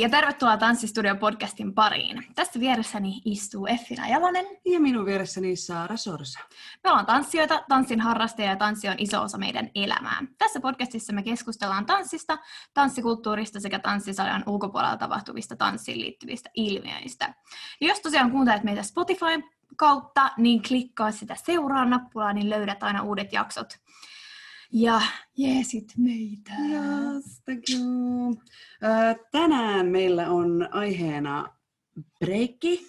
Ja tervetuloa Tanssistudio podcastin pariin. Tässä vieressäni istuu Effina Jalonen. Ja minun vieressäni Saara Sorsa. Me ollaan tanssijoita, tanssin harrastajia ja tanssi on iso osa meidän elämää. Tässä podcastissa me keskustellaan tanssista, tanssikulttuurista sekä tanssisajan ulkopuolella tapahtuvista tanssiin liittyvistä ilmiöistä. Ja jos tosiaan kuuntelet meitä Spotify kautta, niin klikkaa sitä seuraa nappulaa, niin löydät aina uudet jaksot ja jeesit meitä. Yes, thank you. Tänään meillä on aiheena breikki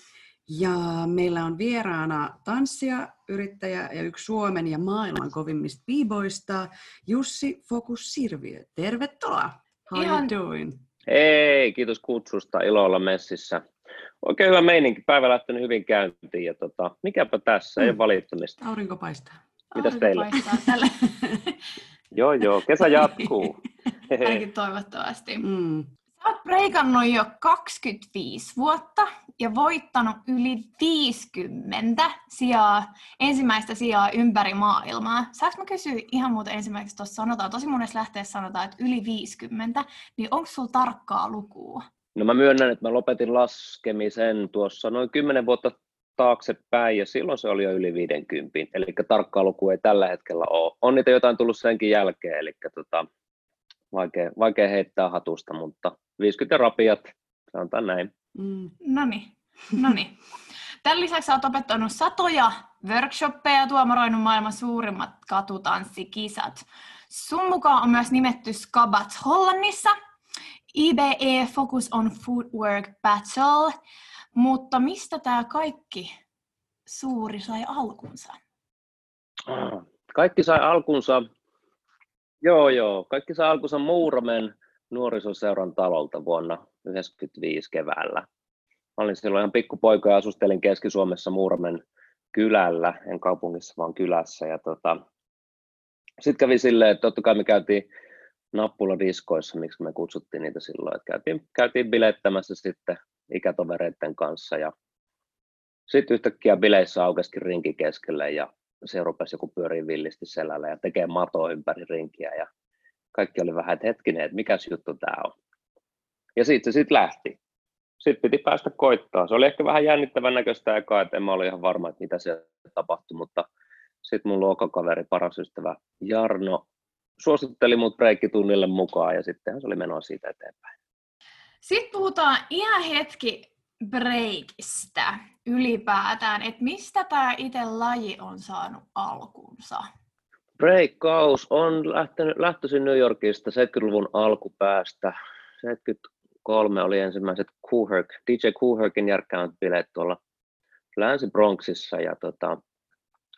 ja meillä on vieraana tanssia, yrittäjä ja yksi Suomen ja maailman kovimmista biiboista, Jussi Fokus Sirviö. Tervetuloa! How Ihan... you doing? Hei, kiitos kutsusta. Ilo olla messissä. Oikein hyvä meininki. Päivä lähtenyt hyvin käyntiin ja tota, mikäpä tässä, mm. ei ole valittamista. Aurinko paistaa. Mitäs teillä? joo, joo, kesä jatkuu. Ainakin toivottavasti. Mm. Sä oot breikannut jo 25 vuotta ja voittanut yli 50 sijaa, ensimmäistä sijaa ympäri maailmaa. Saanko mä kysyä ihan muuten ensimmäiseksi tuossa sanotaan, tosi monessa lähteessä sanotaan, että yli 50, niin onko sulla tarkkaa lukua? No mä myönnän, että mä lopetin laskemisen tuossa noin 10 vuotta taaksepäin ja silloin se oli jo yli 50, eli tarkkaa luku ei tällä hetkellä ole. On niitä jotain tullut senkin jälkeen, eli tota, vaikea, vaikea heittää hatusta, mutta 50 rapiat, sanotaan näin. Mm. No niin, Tämän lisäksi olet opettanut satoja workshoppeja ja tuomaroinut maailman suurimmat katutanssikisat. Sun mukaan on myös nimetty Skabat Hollannissa, IBE Focus on Footwork Battle, mutta mistä tämä kaikki suuri sai alkunsa? Kaikki sai alkunsa, joo joo, kaikki sai alkunsa Muuramen nuorisoseuran talolta vuonna 1995 keväällä. Mä olin silloin ihan pikkupoika ja asustelin Keski-Suomessa Muuramen kylällä, en kaupungissa vaan kylässä. Ja tota, sitten kävi silleen, että totta kai me käytiin nappuladiskoissa, miksi me kutsuttiin niitä silloin, että käytiin, käytiin bilettämässä sitten ikätovereiden kanssa ja sitten yhtäkkiä bileissä aukeskin rinki keskelle ja se rupesi joku pyörii villisti selällä ja tekee matoa ympäri rinkiä ja kaikki oli vähän, että hetkinen, että mikäs juttu tämä on. Ja sitten se sitten lähti. Sitten piti päästä koittaa. Se oli ehkä vähän jännittävän näköistä aikaa, että en mä ollut ihan varma, että mitä se tapahtui, mutta sitten mun luokkakaveri, paras ystävä Jarno, suositteli mut breikkitunnille mukaan ja sittenhän se oli menoa siitä eteenpäin. Sitten puhutaan ihan hetki breikistä ylipäätään, että mistä tämä itse laji on saanut alkunsa? Breakkaus on lähtenyt, lähtöisin New Yorkista 70-luvun alkupäästä. 73 oli ensimmäiset Kuherk, DJ Kuherkin järkkäämät bileet tuolla Länsi-Bronxissa ja tota,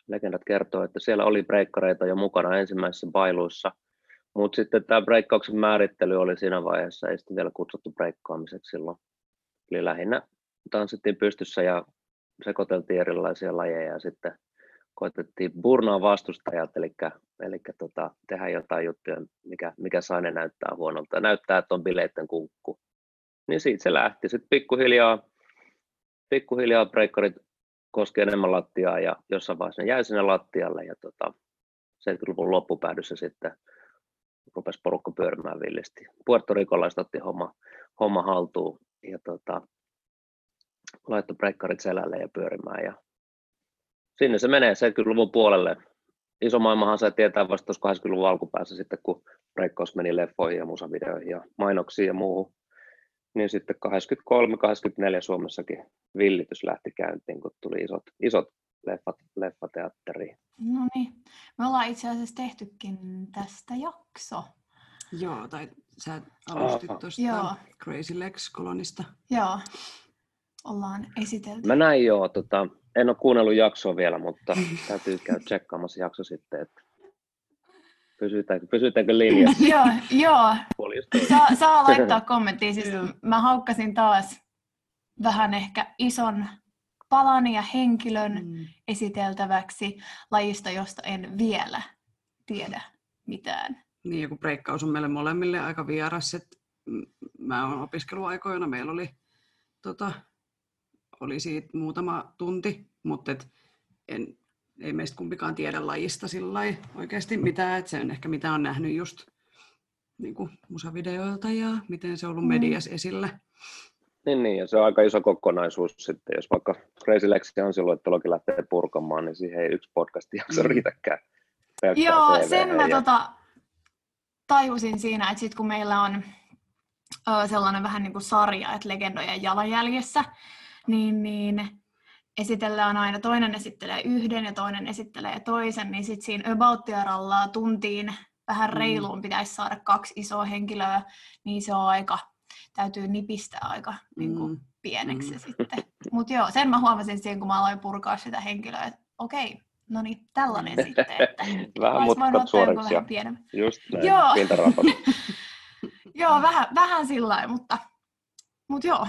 legendat kertoo, että siellä oli breikkareita jo mukana ensimmäisissä bailuissa – mutta sitten tämä breikkauksen määrittely oli siinä vaiheessa, ei sitten vielä kutsuttu breikkaamiseksi silloin. Eli lähinnä tanssittiin pystyssä ja sekoiteltiin erilaisia lajeja ja sitten koitettiin burnaa vastustajat, eli, eli tota, tehdä jotain juttuja, mikä, mikä saa ne näyttää huonolta. Näyttää, että on bileitten kunkku. Niin siitä se lähti. Sitten pikkuhiljaa, pikkuhiljaa breikkarit koski enemmän lattiaa ja jossain vaiheessa ne jäi sinne lattialle ja tota, 70-luvun loppupäädyssä sitten rupesi porukka pyörimään villisti. Puerto Rikolaiset otti homma, homma haltuun ja tota, laittoi breikkarit selälle ja pyörimään. Ja sinne se menee 70-luvun puolelle. Iso maailmahan sai tietää vasta 80-luvun alkupäässä sitten, kun breikkaus meni leffoihin ja musavideoihin ja mainoksiin ja muuhun. Niin sitten 83-84 Suomessakin villitys lähti käyntiin, kun tuli isot, isot leffat, leffateatteriin. No niin, me ollaan itse asiassa tehtykin tästä jakso. Joo, tai sä alustit oh. tuosta Crazy Legs-kolonista. Joo, ollaan esitelty. Mä näin joo, tota, en ole kuunnellut jaksoa vielä, mutta täytyy käydä tsekkaamassa jakso sitten, että pysytäänkö, pysytäänkö linjassa. joo, joo. Saa, saa laittaa kommenttia, siis mä haukkasin taas vähän ehkä ison palan ja henkilön mm. esiteltäväksi lajista, josta en vielä tiedä mitään. Niin, joku breikkaus on meille molemmille aika vieras. Että mä oon opiskeluaikoina, meillä oli, tota, oli siitä muutama tunti, mutta et en, ei meistä kumpikaan tiedä lajista sillä oikeasti mitään, että se on ehkä mitä on nähnyt just niin kuin musavideoilta ja miten se on ollut Mm. mediassa esillä. Niin, niin, ja se on aika iso kokonaisuus sitten, jos vaikka Crazy Lexi ansiluettelokin lähtee purkamaan, niin siihen ei yksi podcast jakso Mm. riitäkään. pelkkää Joo, TV sen mä ja- tota, tajusin siinä, että sit kun meillä on ö, sellainen vähän niin kuin sarja, että legendojen jalanjäljessä, niin, niin esitellään aina, toinen esittelee yhden ja toinen esittelee toisen, niin sitten siinä about tuntiin vähän Mm. reiluun pitäisi saada kaksi isoa henkilöä, niin se on aika, täytyy nipistää aika niin kuin Mm. pieneksi Mm. sitten. Mutta joo, sen mä huomasin siihen, kun mä aloin purkaa sitä henkilöä, että okei, no niin, tällainen sitten, että Vähän mutkat suoriksi ja just näin, Joo. Joo, vähän, vähän sillä lailla, mutta, mutta joo.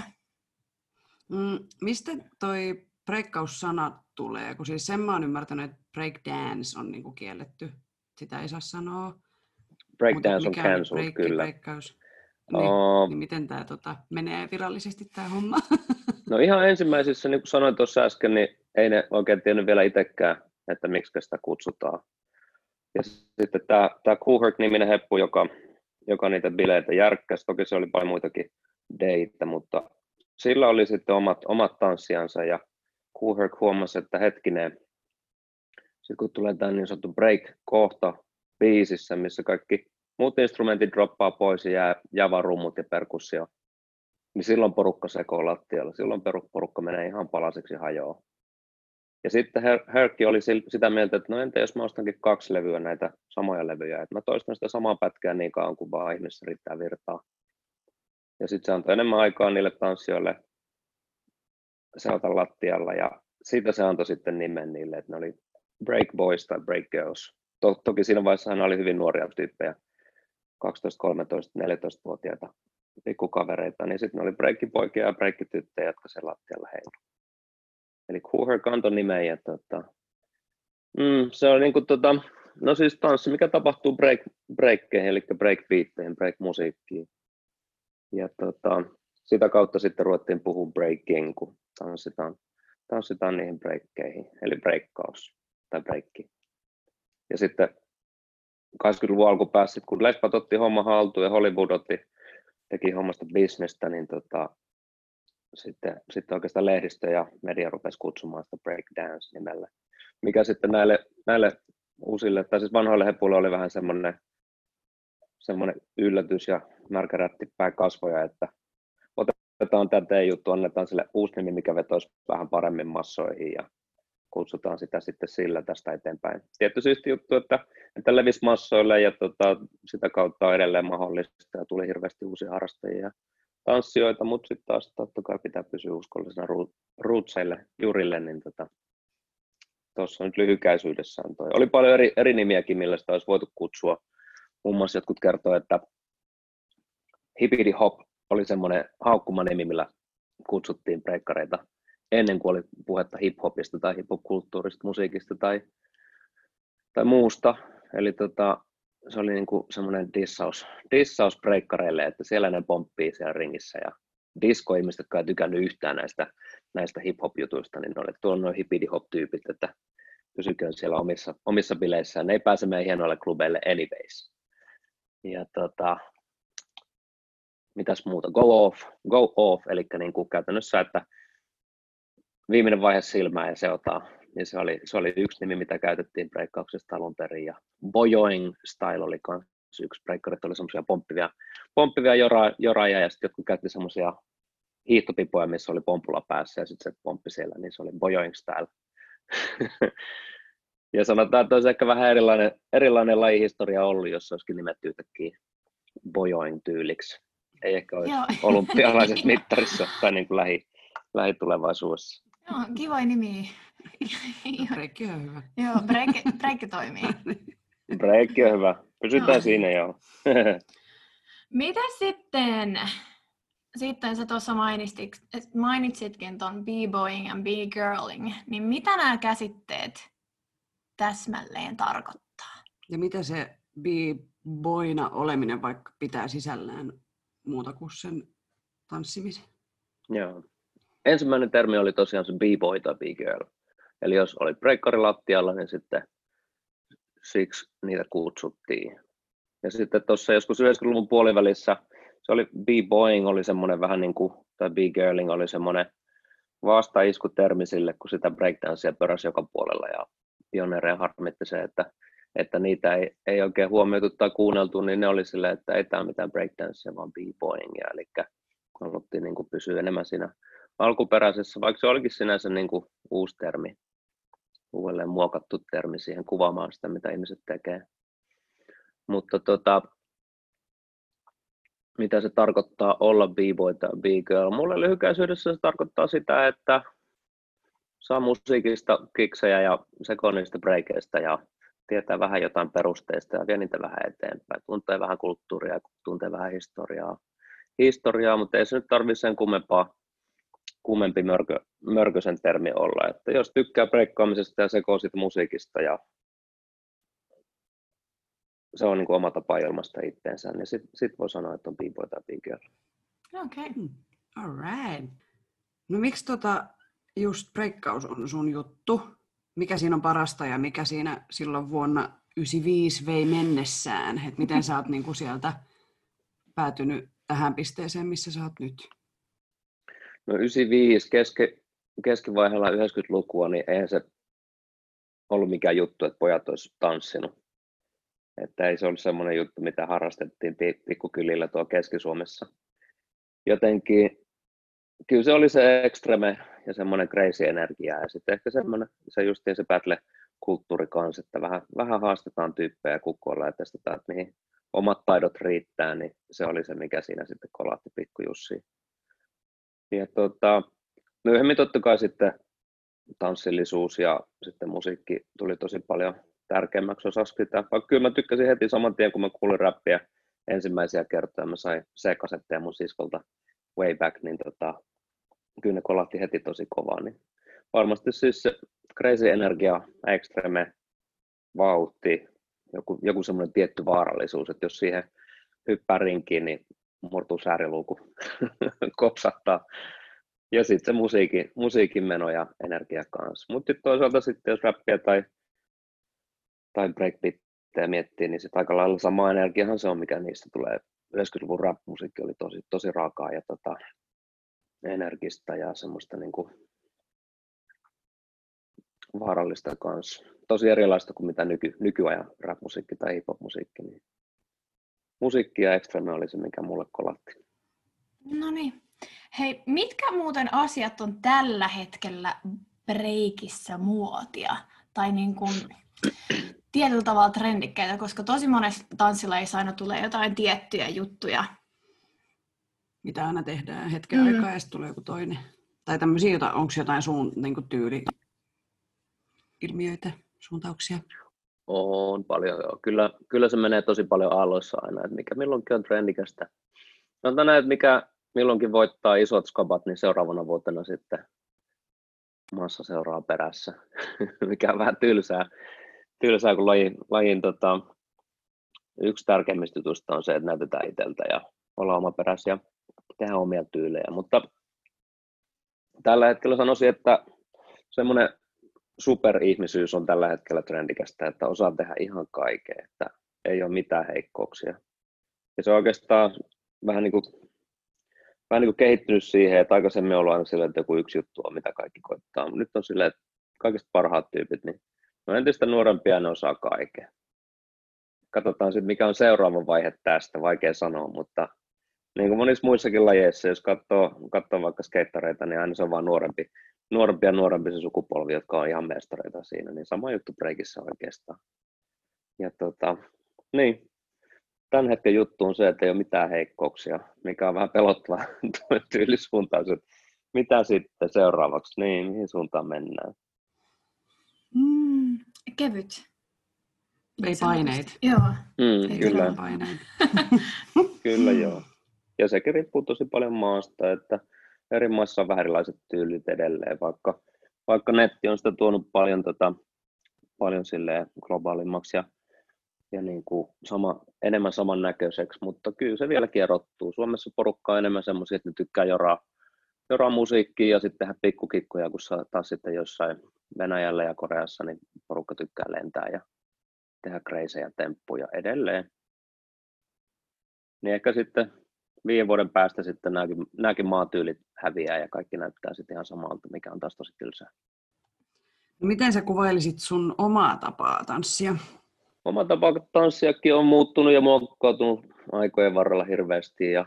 Mm, mistä toi breikkaussana tulee? Kun siis sen mä oon ymmärtänyt, että breakdance on niinku kielletty. Sitä ei saa sanoa. Breakdance on cancelled, kyllä. breikkaus? Niin, Oh, niin miten tämä tota, menee virallisesti tämä homma? no ihan ensimmäisessä, niin kuin sanoin tuossa äsken, niin ei ne oikein tiennyt vielä itsekään, että miksi sitä kutsutaan. Ja sitten tämä, tämä Kuhert-niminen heppu, joka, joka niitä bileitä järkkäsi, toki se oli paljon muitakin deitä, mutta sillä oli sitten omat, omat tanssiansa ja Kuhert huomasi, että hetkinen, sitten kun tulee tämä niin sanottu break-kohta biisissä, missä kaikki muut instrumentit droppaa pois ja jää, jää rummut ja perkussio, niin silloin porukka sekoo lattialla. Silloin porukka menee ihan palaseksi ja hajoaa. Ja sitten Her- Herkki oli sitä mieltä, että no entä jos mä ostankin kaksi levyä näitä samoja levyjä, että mä toistan sitä samaa pätkää niin kauan kuin vaan ihmisessä riittää virtaa. Ja sitten se antoi enemmän aikaa niille tanssijoille seota lattialla ja siitä se antoi sitten nimen niille, että ne oli Break Boys tai Break Girls. To- toki siinä vaiheessa hän oli hyvin nuoria tyyppejä, 12, 13, 14-vuotiaita pikkukavereita, niin sitten oli breikkipoikia ja breikkityttöjä, jotka sen lattialla heilu. Eli Cooher kantoi nimen ja tota, mm, se on niinku tota, no siis tanssi, mikä tapahtuu break, breakkeihin, eli breakbeatteihin, break-musiikkiin. Ja tota, sitä kautta sitten ruvettiin puhua breaking, kun tanssitaan, tanssitaan niihin breikkeihin, eli breikkaus tai breikki. Ja sitten 80-luvun alkupäässä, kun Lesbat otti homma haltuun ja Hollywood otti, teki hommasta bisnestä, niin tota, sitten, sitten oikeastaan lehdistö ja media rupesi kutsumaan sitä breakdance nimellä, mikä sitten näille, näille uusille, tai siis vanhoille hepuille oli vähän semmoinen, semmoinen yllätys ja märkärätti kasvoja, että otetaan tämä juttu, annetaan sille uusi nimi, mikä vetoisi vähän paremmin massoihin ja kutsutaan sitä sitten sillä tästä eteenpäin. Tietty siisti juttu, että, että levisi massoille ja tota, sitä kautta on edelleen mahdollista ja tuli hirveästi uusia harrastajia ja tanssijoita, mutta sitten taas totta kai pitää pysyä uskollisena rootseille, jurille, niin tota, nyt lyhykäisyydessään toi. Oli paljon eri, eri nimiäkin, millä sitä olisi voitu kutsua. Muun muassa jotkut kertoo, että Hippity Hop oli semmoinen haukkuma nimi, millä kutsuttiin breikkareita ennen kuin oli puhetta hip-hopista tai hip-hop-kulttuurista, musiikista tai, tai muusta. Eli tota, se oli niinku semmoinen dissaus, dissaus breikkareille, että siellä ne pomppii siellä ringissä ja disco-ihmiset, jotka ei tykännyt yhtään näistä, näistä hip-hop-jutuista, niin ne oli tuolla noin hippity-hop-tyypit, että pysyköön siellä omissa, omissa bileissään. Ne ei pääse meidän hienoille klubeille anyways. Ja tota, mitäs muuta, go off, go off, eli niin kuin käytännössä, että viimeinen vaihe silmää ja seotaan, niin se oli, se oli yksi nimi, mitä käytettiin breikkauksesta alun perin, ja bojoing style oli myös yksi, breikkarit oli semmoisia pomppivia, pomppivia jora, joraja, ja sitten jotkut käytti semmoisia hiihtopipoja, missä oli pompula päässä, ja sitten se pomppi siellä, niin se oli bojoing style. ja sanotaan, että olisi ehkä vähän erilainen, erilainen lajihistoria ollut, jos se olisikin nimetty yhtäkkiä bojoing tyyliksi. Ei ehkä olisi Joo. olympialaisessa mittarissa tai niin kuin lähi, lähitulevaisuudessa. Joo, kiva nimi. Breikki on hyvä. Joo, breikki, breikki toimii. Breikki on hyvä. Pysytään Joo. siinä joo. Mitä sitten? Sitten sä tuossa mainitsitkin, ton b-boying ja b-girling, niin mitä nämä käsitteet täsmälleen tarkoittaa? Ja mitä se b-boyna oleminen vaikka pitää sisällään muuta kuin sen tanssimisen? joo. Ensimmäinen termi oli tosiaan se b-boy tai b-girl. Eli jos oli breikkari lattialla, niin sitten siksi niitä kutsuttiin. Ja sitten tuossa joskus 90-luvun puolivälissä se oli B-boying oli semmoinen vähän niin kuin, tai B-girling oli semmoinen vastaiskutermi sille, kun sitä breakdancea pöräsi joka puolella ja pioneereja harmitti se, että, että niitä ei, ei oikein huomioitu tai kuunneltu, niin ne oli silleen, että ei tämä mitään breakdancea, vaan b-boyingia, eli haluttiin niin kuin pysyä enemmän siinä alkuperäisessä, vaikka se olikin sinänsä niin kuin uusi termi, uudelleen muokattu termi siihen kuvaamaan sitä, mitä ihmiset tekee. Mutta tota, mitä se tarkoittaa olla b-boy tai b-girl. Mulle lyhykäisyydessä se tarkoittaa sitä, että saa musiikista kiksejä ja sekoonnista breikeistä ja tietää vähän jotain perusteista ja vie niitä vähän eteenpäin. Tuntee vähän kulttuuria, tuntee vähän historiaa, historiaa mutta ei se nyt tarvitse sen kummempaa, kummempi mörkö, mörkösen termi olla. Että jos tykkää breikkaamisesta ja sekoisista musiikista ja se on niin kuin oma tapa ilmaista itteensä, niin sitten sit voi sanoa, että on b-boy tai b-girl. Okei. Okay. Hmm. All right. No miksi tota just breikkaus on sun juttu? Mikä siinä on parasta ja mikä siinä silloin vuonna 95 vei mennessään? Et miten sä oot niinku sieltä päätynyt tähän pisteeseen, missä sä oot nyt? No 95 keske, keskivaiheella 90-lukua, niin eihän se ollut mikään juttu, että pojat olisivat tanssinut että ei se ollut semmoinen juttu, mitä harrastettiin pikkukylillä tuolla Keski-Suomessa. Jotenkin kyllä se oli se ekstreme ja semmoinen crazy energia ja sitten ehkä semmoinen, se justiin se battle-kulttuuri kanssa, että vähän, vähän haastetaan tyyppejä kukkoilla ja testataan, että mihin omat taidot riittää, niin se oli se, mikä siinä sitten kolahti pikkujussiin. Ja tota, myöhemmin totta kai sitten tanssillisuus ja sitten musiikki tuli tosi paljon tärkeämmäksi osaksi sitä. Vaikka kyllä mä tykkäsin heti saman tien, kun mä kuulin räppiä ensimmäisiä kertoja, mä sain C-kasetteja mun siskolta way back, niin tota, kyllä ne kolahti heti tosi kovaa. Niin varmasti siis se crazy energia, extreme, vauhti, joku, joku semmoinen tietty vaarallisuus, että jos siihen hyppää rinkiin, niin murtuu sääriluku, kopsattaa. Ja sitten se musiikin, musiikin meno ja energia kanssa. Mutta toisaalta sitten jos räppiä tai tai breakbeatteja miettii, niin sitten aika lailla sama energiahan se on, mikä niistä tulee. 90-luvun rap-musiikki oli tosi, tosi raakaa ja tota, energistä ja semmoista niin kuin vaarallista kanssa. Tosi erilaista kuin mitä nyky, nykyajan rap-musiikki tai hip-hop-musiikki. Niin musiikki ja ekstreme oli se, mikä mulle kolatti. No niin. Hei, mitkä muuten asiat on tällä hetkellä breikissä muotia? Tai niin kuin, tietyllä tavalla trendikkeitä, koska tosi monessa tanssilaissa aina tulee jotain tiettyjä juttuja. Mitä aina tehdään hetken mm. aikaa ja sitten tulee joku toinen. Tai tämmöisiä, onko jotain suun niin tyyli ilmiöitä, suuntauksia? On paljon, joo. Kyllä, kyllä se menee tosi paljon aalloissa aina, että mikä milloinkin on trendikästä. Sanotaan näin, että mikä milloinkin voittaa isot skabat, niin seuraavana vuotena sitten massa seuraa perässä, mikä on vähän tylsää tylsää, kun lajin, lajin tota, yksi tärkeimmistä jutuista on se, että näytetään itseltä ja olla omaperäisiä ja tehdä omia tyylejä. Mutta tällä hetkellä sanoisin, että semmoinen superihmisyys on tällä hetkellä trendikästä, että osaa tehdä ihan kaikkea, että ei ole mitään heikkouksia. Ja se on oikeastaan vähän niin kuin, vähän niin kuin kehittynyt siihen, että aikaisemmin on ollut aina silleen, että joku yksi juttu on, mitä kaikki koittaa. Nyt on silleen, että kaikista parhaat tyypit, niin No entistä nuorempia ne osaa kaiken. Katsotaan sitten, mikä on seuraava vaihe tästä, vaikea sanoa, mutta niin kuin monissa muissakin lajeissa, jos katsoo, katsoo vaikka skeittareita, niin aina se on vain nuorempi, nuorempi ja nuorempi se sukupolvi, jotka on ihan mestareita siinä, niin sama juttu breikissä oikeastaan. Ja tota, niin, tämän hetken juttu on se, että ei ole mitään heikkouksia, mikä on vähän pelottava tyylisuuntaus, että mitä sitten seuraavaksi, niin mihin suuntaan mennään. Mm, kevyt. Ei paineita. Joo. Mm, Ei kyllä. kyllä joo. Ja sekin riippuu tosi paljon maasta, että eri maissa on vähän erilaiset tyylit edelleen, vaikka, vaikka netti on sitä tuonut paljon, tota, paljon globaalimmaksi ja, ja niin kuin sama, enemmän samannäköiseksi, mutta kyllä se vielä kierrottuu. Suomessa porukka on enemmän semmoisia, että ne tykkää joraa, joraa musiikkia ja sitten tehdä pikkukikkoja, kun taas sitten jossain Venäjällä ja Koreassa niin porukka tykkää lentää ja tehdä kreisejä temppuja edelleen. niin ehkä sitten viiden vuoden päästä sitten nämäkin, nämäkin maatyylit häviää ja kaikki näyttää sitten ihan samalta, mikä on taas tosi tylsää. No miten sä kuvailisit sun omaa tapaa tanssia? Oma tapa tanssiakin on muuttunut ja muokkautunut aikojen varrella hirveästi ja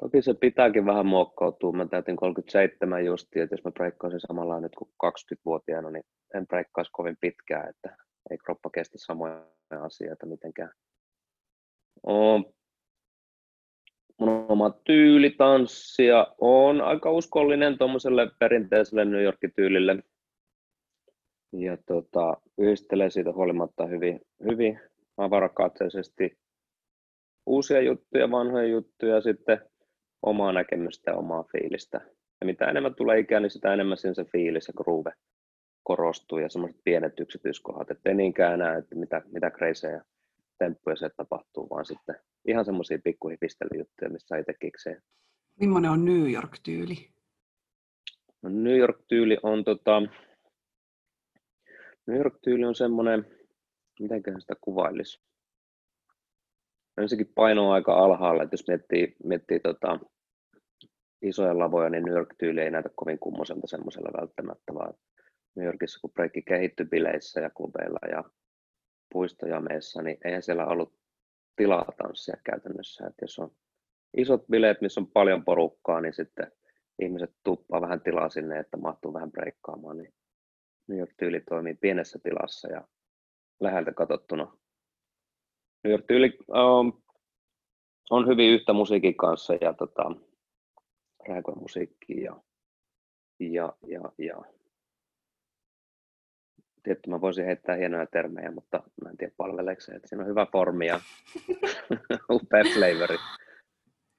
toki se pitääkin vähän muokkautua. Mä täytin 37 justi, että jos mä breikkaisin samalla nyt kuin 20-vuotiaana, niin en breikkaisi kovin pitkään, että ei kroppa kestä samoja asioita mitenkään. On mun oma tyyli tanssia on aika uskollinen tuommoiselle perinteiselle New Yorkin tyylille. Ja tota, yhdistelee siitä huolimatta hyvin, hyvin avarakatseisesti uusia juttuja, vanhoja juttuja, sitten omaa näkemystä ja omaa fiilistä. Ja mitä enemmän tulee ikää, niin sitä enemmän siinä se fiilis ja groove korostuu ja semmoiset pienet yksityiskohdat, ettei niinkään enää, että mitä, mitä kreisejä temppuja se tapahtuu, vaan sitten ihan semmoisia pikkuhipistelyjuttuja, missä itse kiksee. Millainen on New York-tyyli? No New York-tyyli on tota, New York-tyyli on semmoinen, miten sitä kuvailisi? Ensinnäkin paino on aika alhaalla, että jos miettii, miettii tota, isoja lavoja, niin New York-tyyli ei näytä kovin kummoselta semmoisella välttämättä, vaan New Yorkissa, kun breikki kehittyi bileissä ja klubeilla ja puistojameissa, niin eihän siellä ollut tilaa tanssia käytännössä. Että jos on isot bileet, missä on paljon porukkaa, niin sitten ihmiset tuppaa vähän tilaa sinne, että mahtuu vähän breikkaamaan. Niin New York-tyyli toimii pienessä tilassa ja läheltä katsottuna. New York-tyyli um, on hyvin yhtä musiikin kanssa ja tota, rääkoa musiikkia ja, ja, ja, ja tietty mä voisin heittää hienoja termejä, mutta mä en tiedä palveleeko se, että siinä on hyvä formi ja upea flavori.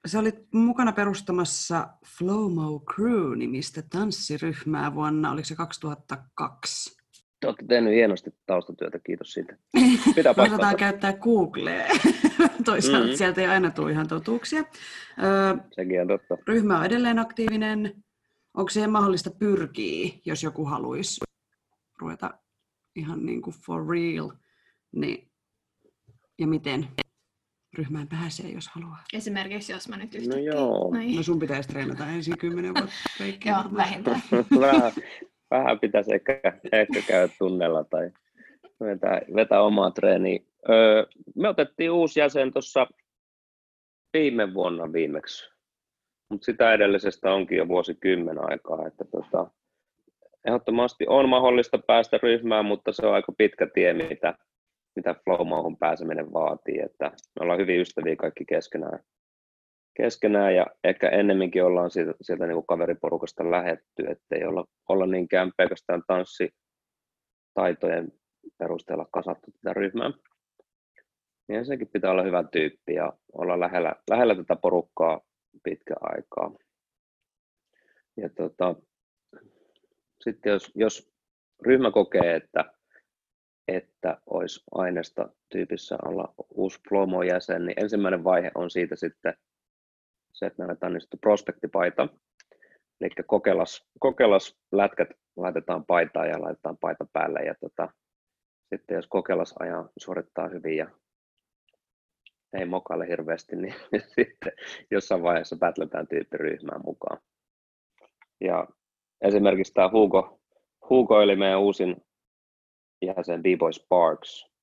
Sä olit mukana perustamassa Flowmo Crew-nimistä tanssiryhmää vuonna, oliko se 2002? Te olette tehnyt hienosti taustatyötä, kiitos siitä. Pitää Osataan käyttää Googlea. Toisaalta mm-hmm. sieltä ei aina tule ihan totuuksia. Öö, Sekin on totta. Ryhmä on edelleen aktiivinen. Onko siihen mahdollista pyrkiä, jos joku haluaisi ruveta ihan niin kuin for real, niin, ja miten ryhmään pääsee, jos haluaa. Esimerkiksi jos mä nyt no yhtäkkiä... No joo. Noin. No sun pitäisi treenata ensin kymmenen vuotta. joo, vähintään. vähän, vähän pitäisi ehkä, ehkä käydä tunnella tai vetää, vetää omaa treeniä. Öö, me otettiin uusi jäsen tuossa viime vuonna viimeksi, mutta sitä edellisestä onkin jo vuosikymmen aikaa, että tota, ehdottomasti on mahdollista päästä ryhmään, mutta se on aika pitkä tie, mitä, mitä flow pääseminen vaatii. Että me ollaan hyvin ystäviä kaikki keskenään, keskenään ja ehkä ennemminkin ollaan sieltä, sieltä niin kuin kaveriporukasta lähetty, ettei olla, olla niinkään pelkästään tanssitaitojen perusteella kasattu tätä ryhmää. Niin sekin pitää olla hyvä tyyppi ja olla lähellä, lähellä tätä porukkaa pitkä aikaa. Ja tota, sitten jos, jos ryhmä kokee, että, että olisi aineesta tyypissä olla uusi Flomo-jäsen, niin ensimmäinen vaihe on siitä sitten se, että me aletaan niin prospektipaita. Eli kokeilas, kokeilas lätkät laitetaan paitaan ja laitetaan paita päälle. Ja tota, sitten jos kokeilas ajan suorittaa hyvin ja ei mokaile hirveästi, niin sitten jossain vaiheessa battletaan tyyppiryhmään mukaan. Ja esimerkiksi tämä Hugo, Hugo eli meidän uusin jäsen B-Boy Sparks,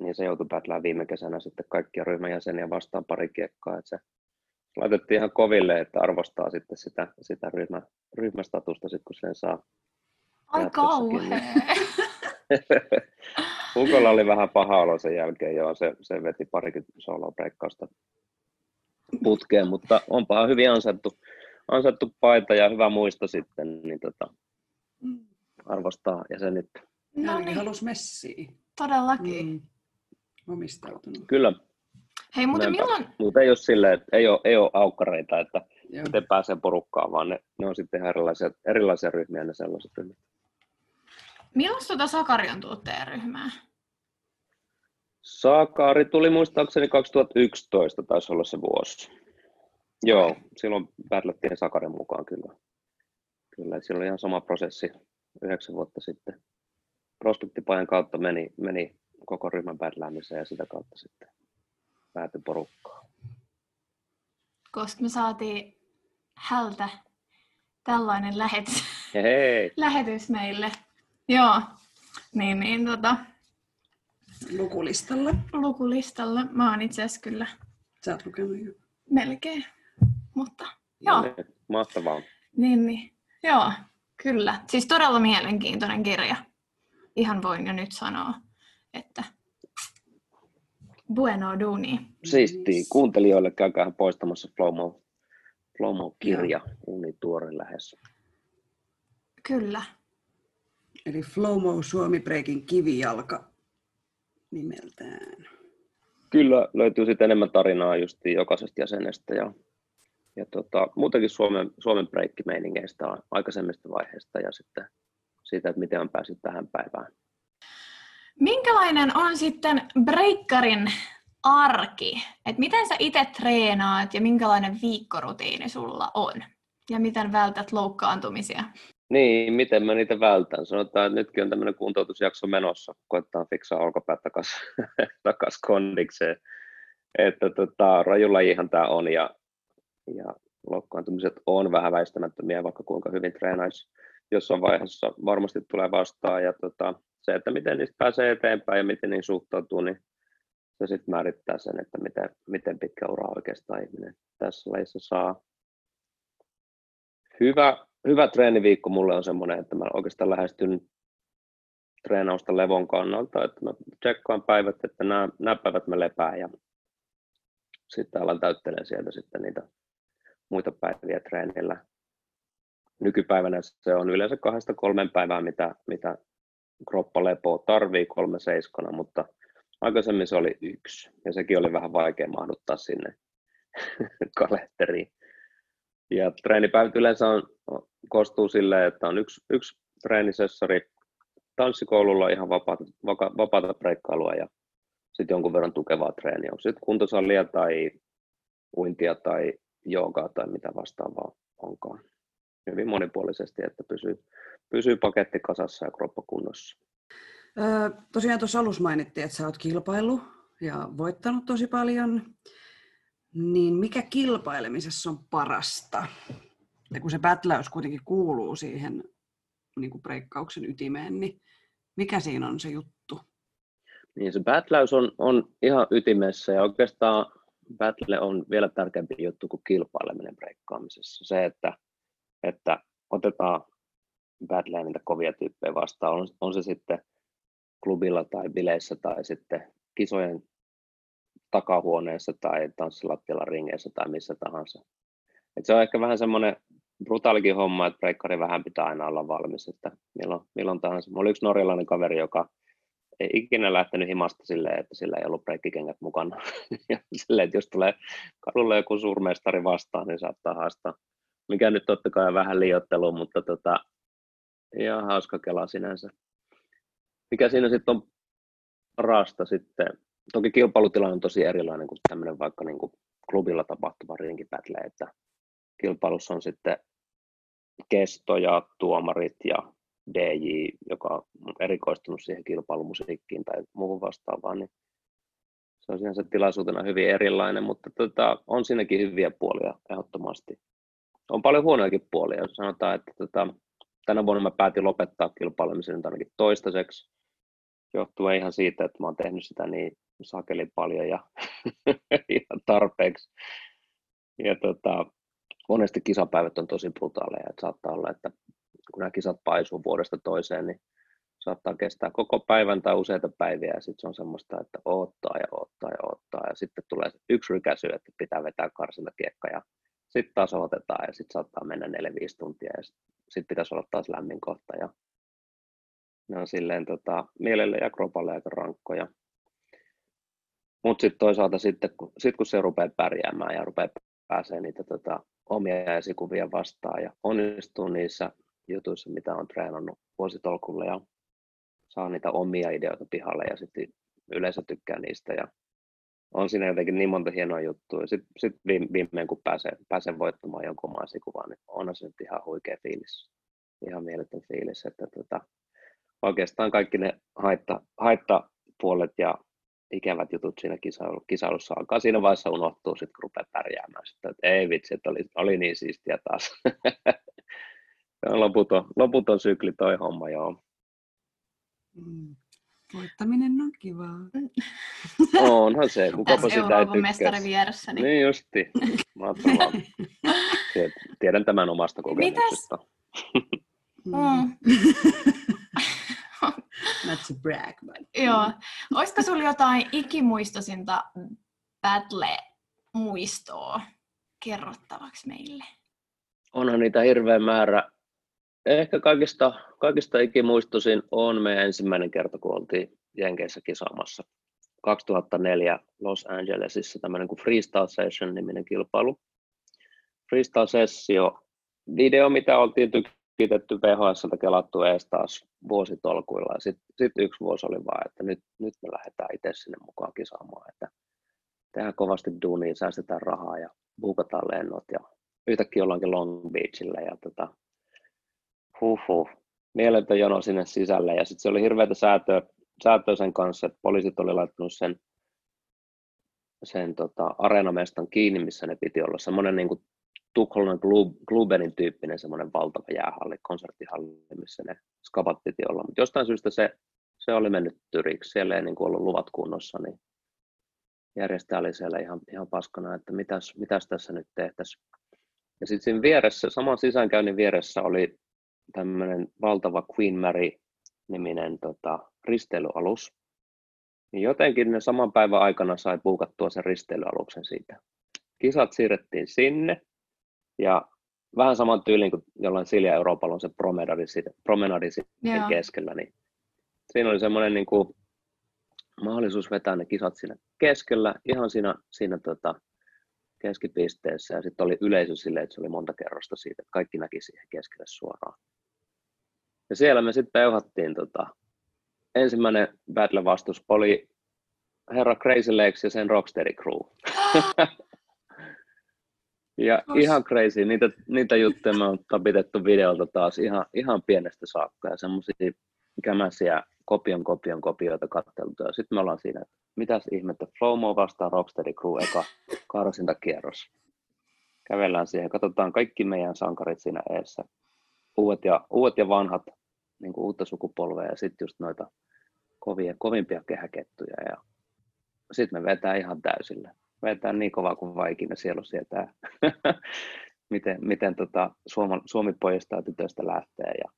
niin se joutui pätlään viime kesänä sitten kaikkia ryhmän jäseniä vastaan pari kiekkaa, että se laitettiin ihan koville, että arvostaa sitten sitä, sitä ryhmä, ryhmästatusta, sit kun sen saa. Ai kauhea. Hugolla oli vähän paha olo sen jälkeen, joo, se, se veti parikymmentä solo putkeen, mutta onpa hyvin ansaittu, ansaittu paita ja hyvä muisto sitten, niin tota, arvostaa jäsenet. No niin. halus messiä. Todellakin. Mm. Omistautunut. Kyllä. Hei, mutta milloin... Mutta ei ole silleen, että ei ole, ei ole aukkareita, että Joo. miten pääsee porukkaan, vaan ne, ne on sitten erilaisia, erilaisia ryhmiä ne sellaiset ryhmät. Milloin tuota Sakari on tullut teidän ryhmään? Sakari tuli muistaakseni 2011, taisi olla se vuosi. Joo, silloin battlettiin Sakarin mukaan kyllä. Kyllä, sillä oli ihan sama prosessi yhdeksän vuotta sitten. Prospektipajan kautta meni, meni koko ryhmän bätläämiseen ja sitä kautta sitten pääty porukkaa. Koska me saatiin hältä tällainen lähetys, Hei, lähetys meille. Joo, niin, niin tota, Lukulistalle. lukulistalle. Mä oon itse asiassa kyllä Sä oot lukenut jo. melkein. Mutta joo, no niin, mahtavaa. niin, niin. Joo, kyllä. Siis todella mielenkiintoinen kirja. Ihan voin jo nyt sanoa, että bueno duuni. Siistiä. Kuuntelijoille käykää poistamassa Flowmo, Flowmo-kirja, unituore lähes. Kyllä. Eli Flowmo Suomi Breakin kivijalka nimeltään. Kyllä löytyy sitten enemmän tarinaa just jokaisesta jäsenestä ja, ja tota, muutenkin Suomen, Suomen breikkimeiningeistä aikaisemmista vaiheista ja sitten siitä, että miten on päässyt tähän päivään. Minkälainen on sitten breikkarin arki? Et miten sä itse treenaat ja minkälainen viikkorutiini sulla on? Ja miten vältät loukkaantumisia? Niin, miten mä niitä vältän? Sanotaan, että nytkin on tämmöinen kuntoutusjakso menossa, koittaa fiksaa olkapäät takas, takas kondikseen. Että tota, rajulajihan tämä on ja, ja loukkaantumiset on vähän väistämättömiä, vaikka kuinka hyvin treenaisi jossain vaiheessa varmasti tulee vastaan. Ja tota, se, että miten niistä pääsee eteenpäin ja miten niin suhtautuu, niin se sitten määrittää sen, että miten, miten pitkä ura oikeastaan ihminen tässä lajissa saa. Hyvä, hyvä treeniviikko mulle on semmoinen, että mä oikeastaan lähestyn treenausta levon kannalta, että mä tsekkaan päivät, että nämä, nämä päivät mä lepään ja sitten alan täyttelemään sieltä sitten niitä muita päiviä treenillä. Nykypäivänä se on yleensä kahdesta kolmen päivää, mitä, mitä kroppa lepoo tarvii kolme seiskona, mutta aikaisemmin se oli yksi ja sekin oli vähän vaikea mahduttaa sinne kalenteriin. Ja treenipäivät yleensä on, koostuu silleen, että on yksi, yksi treenisessori, tanssikoululla ihan vapaata, vaka, vapaata breikkailua ja sitten jonkun verran tukevaa treeniä. Onko sitten kuntosalia tai uintia tai joogaa tai mitä vastaavaa onkaan. Hyvin monipuolisesti, että pysyy, pysyy paketti kasassa ja kroppa kunnossa. Öö, tosiaan tuossa alussa mainittiin, että sä oot kilpailu ja voittanut tosi paljon. Niin mikä kilpailemisessa on parasta? Ja kun se battläys kuitenkin kuuluu siihen niin kuin breikkauksen ytimeen, niin mikä siinä on se juttu? Niin se battläys on, on ihan ytimessä ja oikeastaan battle on vielä tärkeämpi juttu kuin kilpaileminen breikkaamisessa. Se, että, että otetaan battleen niitä kovia tyyppejä vastaan, on, on se sitten klubilla tai bileissä tai sitten kisojen takahuoneessa tai tanssilattialla ringeissä tai missä tahansa. Et se on ehkä vähän semmoinen brutaalikin homma, että breikkari vähän pitää aina olla valmis, että milloin, milloin tahansa. Mulla oli yksi norjalainen kaveri, joka ei ikinä lähtenyt himasta silleen, että sillä ei ollut breikkikengät mukana. ja silleen, että jos tulee kadulle joku suurmestari vastaan, niin saattaa haastaa. Mikä nyt totta kai vähän liiottelu, mutta tota, ihan hauska kela sinänsä. Mikä siinä sitten on parasta sitten, toki kilpailutilanne on tosi erilainen kuin tämmöinen vaikka niin kuin klubilla tapahtuva rinkipätle, että kilpailussa on sitten kesto ja tuomarit ja DJ, joka on erikoistunut siihen kilpailumusiikkiin tai muuhun vastaavaan, niin se on sinänsä tilaisuutena hyvin erilainen, mutta tota, on siinäkin hyviä puolia ehdottomasti. On paljon huonojakin puolia, jos sanotaan, että tota, tänä vuonna mä päätin lopettaa kilpailemisen nyt ainakin toistaiseksi, johtuen ihan siitä, että mä oon tehnyt sitä niin sakeli paljon ja, ja tarpeeksi. Ja tota, monesti kisapäivät on tosi brutaaleja, että saattaa olla, että kun nämä kisat paisuu vuodesta toiseen, niin saattaa kestää koko päivän tai useita päiviä ja sitten se on semmoista, että odottaa ja odottaa ja odottaa ja sitten tulee yksi rykäsy, että pitää vetää karsintakiekka ja sitten taas otetaan ja sitten saattaa mennä 4-5 tuntia ja sitten sit pitäisi olla taas lämmin kohta ja ne on silleen tota, mielelle ja kropalle aika rankkoja. Mutta sitten toisaalta sitten kun, sit kun se rupeaa pärjäämään ja rupeaa pääsee niitä tota, omia esikuvia vastaan ja onnistuu niissä jutuissa, mitä on treenannut vuositolkulla ja saa niitä omia ideoita pihalle ja sitten yleensä tykkää niistä ja on siinä jotenkin niin monta hienoa juttua. Sitten sit viimein, kun pääsee, pääsee voittamaan jonkun omaa esikuvaa, niin on se nyt ihan huikea fiilis. Ihan mieletön fiilis, että tota, oikeastaan kaikki ne haitta, haittapuolet ja ikävät jutut siinä kisailu, kisailussa alkaa. Siinä vaiheessa unohtuu sitten, kun rupeaa pärjäämään. Sitten, että ei vitsi, että oli, oli niin siistiä taas. loputon, loputon sykli toi homma, joo. Mm. Voittaminen on kivaa. Onhan se, kukapa sitä ei mestari vieressä. Niin, niin justi. Tiedän tämän omasta kokemuksesta. Mm. mm. Not to brag, but... Joo. Olisiko sinulla jotain ikimuistoisinta battle-muistoa kerrottavaksi meille? Onhan niitä hirveä määrä. Ehkä kaikista, kaikista ikimuistoisin on meidän ensimmäinen kerta, kun oltiin Jenkeissä kisaamassa. 2004 Los Angelesissa tämmöinen kuin Freestyle Session-niminen kilpailu. Freestyle Sessio video, mitä oltiin tykitetty VHS kelattu ees taas vuositolkuilla. Sitten sit yksi vuosi oli vaan, että nyt, nyt me lähdetään itse sinne mukaan kisaamaan. Että tehdään kovasti duunia, säästetään rahaa ja buukataan lennot ja yhtäkkiä ollaankin Long Beachillä ja tota, huh, huh, mieletön jono sinne sisälle ja sitten se oli hirveätä säätöä, säätöä sen kanssa, että poliisit oli laittanut sen, sen tota, areenamestan kiinni, missä ne piti olla. Semmoinen niin Tukholman Glubenin tyyppinen semmoinen valtava jäähalli, konserttihalli, missä ne skabat piti olla. Mutta jostain syystä se, se oli mennyt tyriksi. Siellä ei niin kuin ollut luvat kunnossa, niin järjestäjä oli siellä ihan, ihan paskana, että mitäs, mitäs tässä nyt tehtäisiin. Ja sitten siinä vieressä, saman sisäänkäynnin vieressä oli tämmöinen valtava Queen Mary-niminen tota, risteilyalus. Niin jotenkin ne saman päivän aikana sai puukattua sen risteilyaluksen siitä. Kisat siirrettiin sinne, ja vähän saman tyylin kuin jollain Silja Euroopalla on se promenadi, promenadi yeah. keskellä, niin siinä oli semmoinen niin kuin mahdollisuus vetää ne kisat siinä keskellä, ihan siinä, siinä tota, keskipisteessä, ja sitten oli yleisö silleen, että se oli monta kerrosta siitä, että kaikki näki siihen keskelle suoraan. Ja siellä me sitten peuhattiin, tota, ensimmäinen battle-vastus oli herra Crazy Legs ja sen Rocksteady Crew. Ja Os... ihan crazy, niitä, niitä juttuja me on tapitettu videolta taas ihan, ihan pienestä saakka ja semmoisia kämäsiä kopion, kopion, kopioita katteltu. Ja sitten me ollaan siinä, että mitäs ihmettä, Flowmo vastaa Rocksteady Crew eka karsintakierros. Kävellään siihen, katsotaan kaikki meidän sankarit siinä eessä. Uudet ja, uudet ja vanhat, niin kuin uutta sukupolvea ja sitten just noita kovia, kovimpia kehäkettuja. Ja sitten me vetää ihan täysillä vetää niin kovaa kuin vaikina sielu sietää, miten, miten tota Suomi, Suomi pojista ja tytöistä lähtee. Ja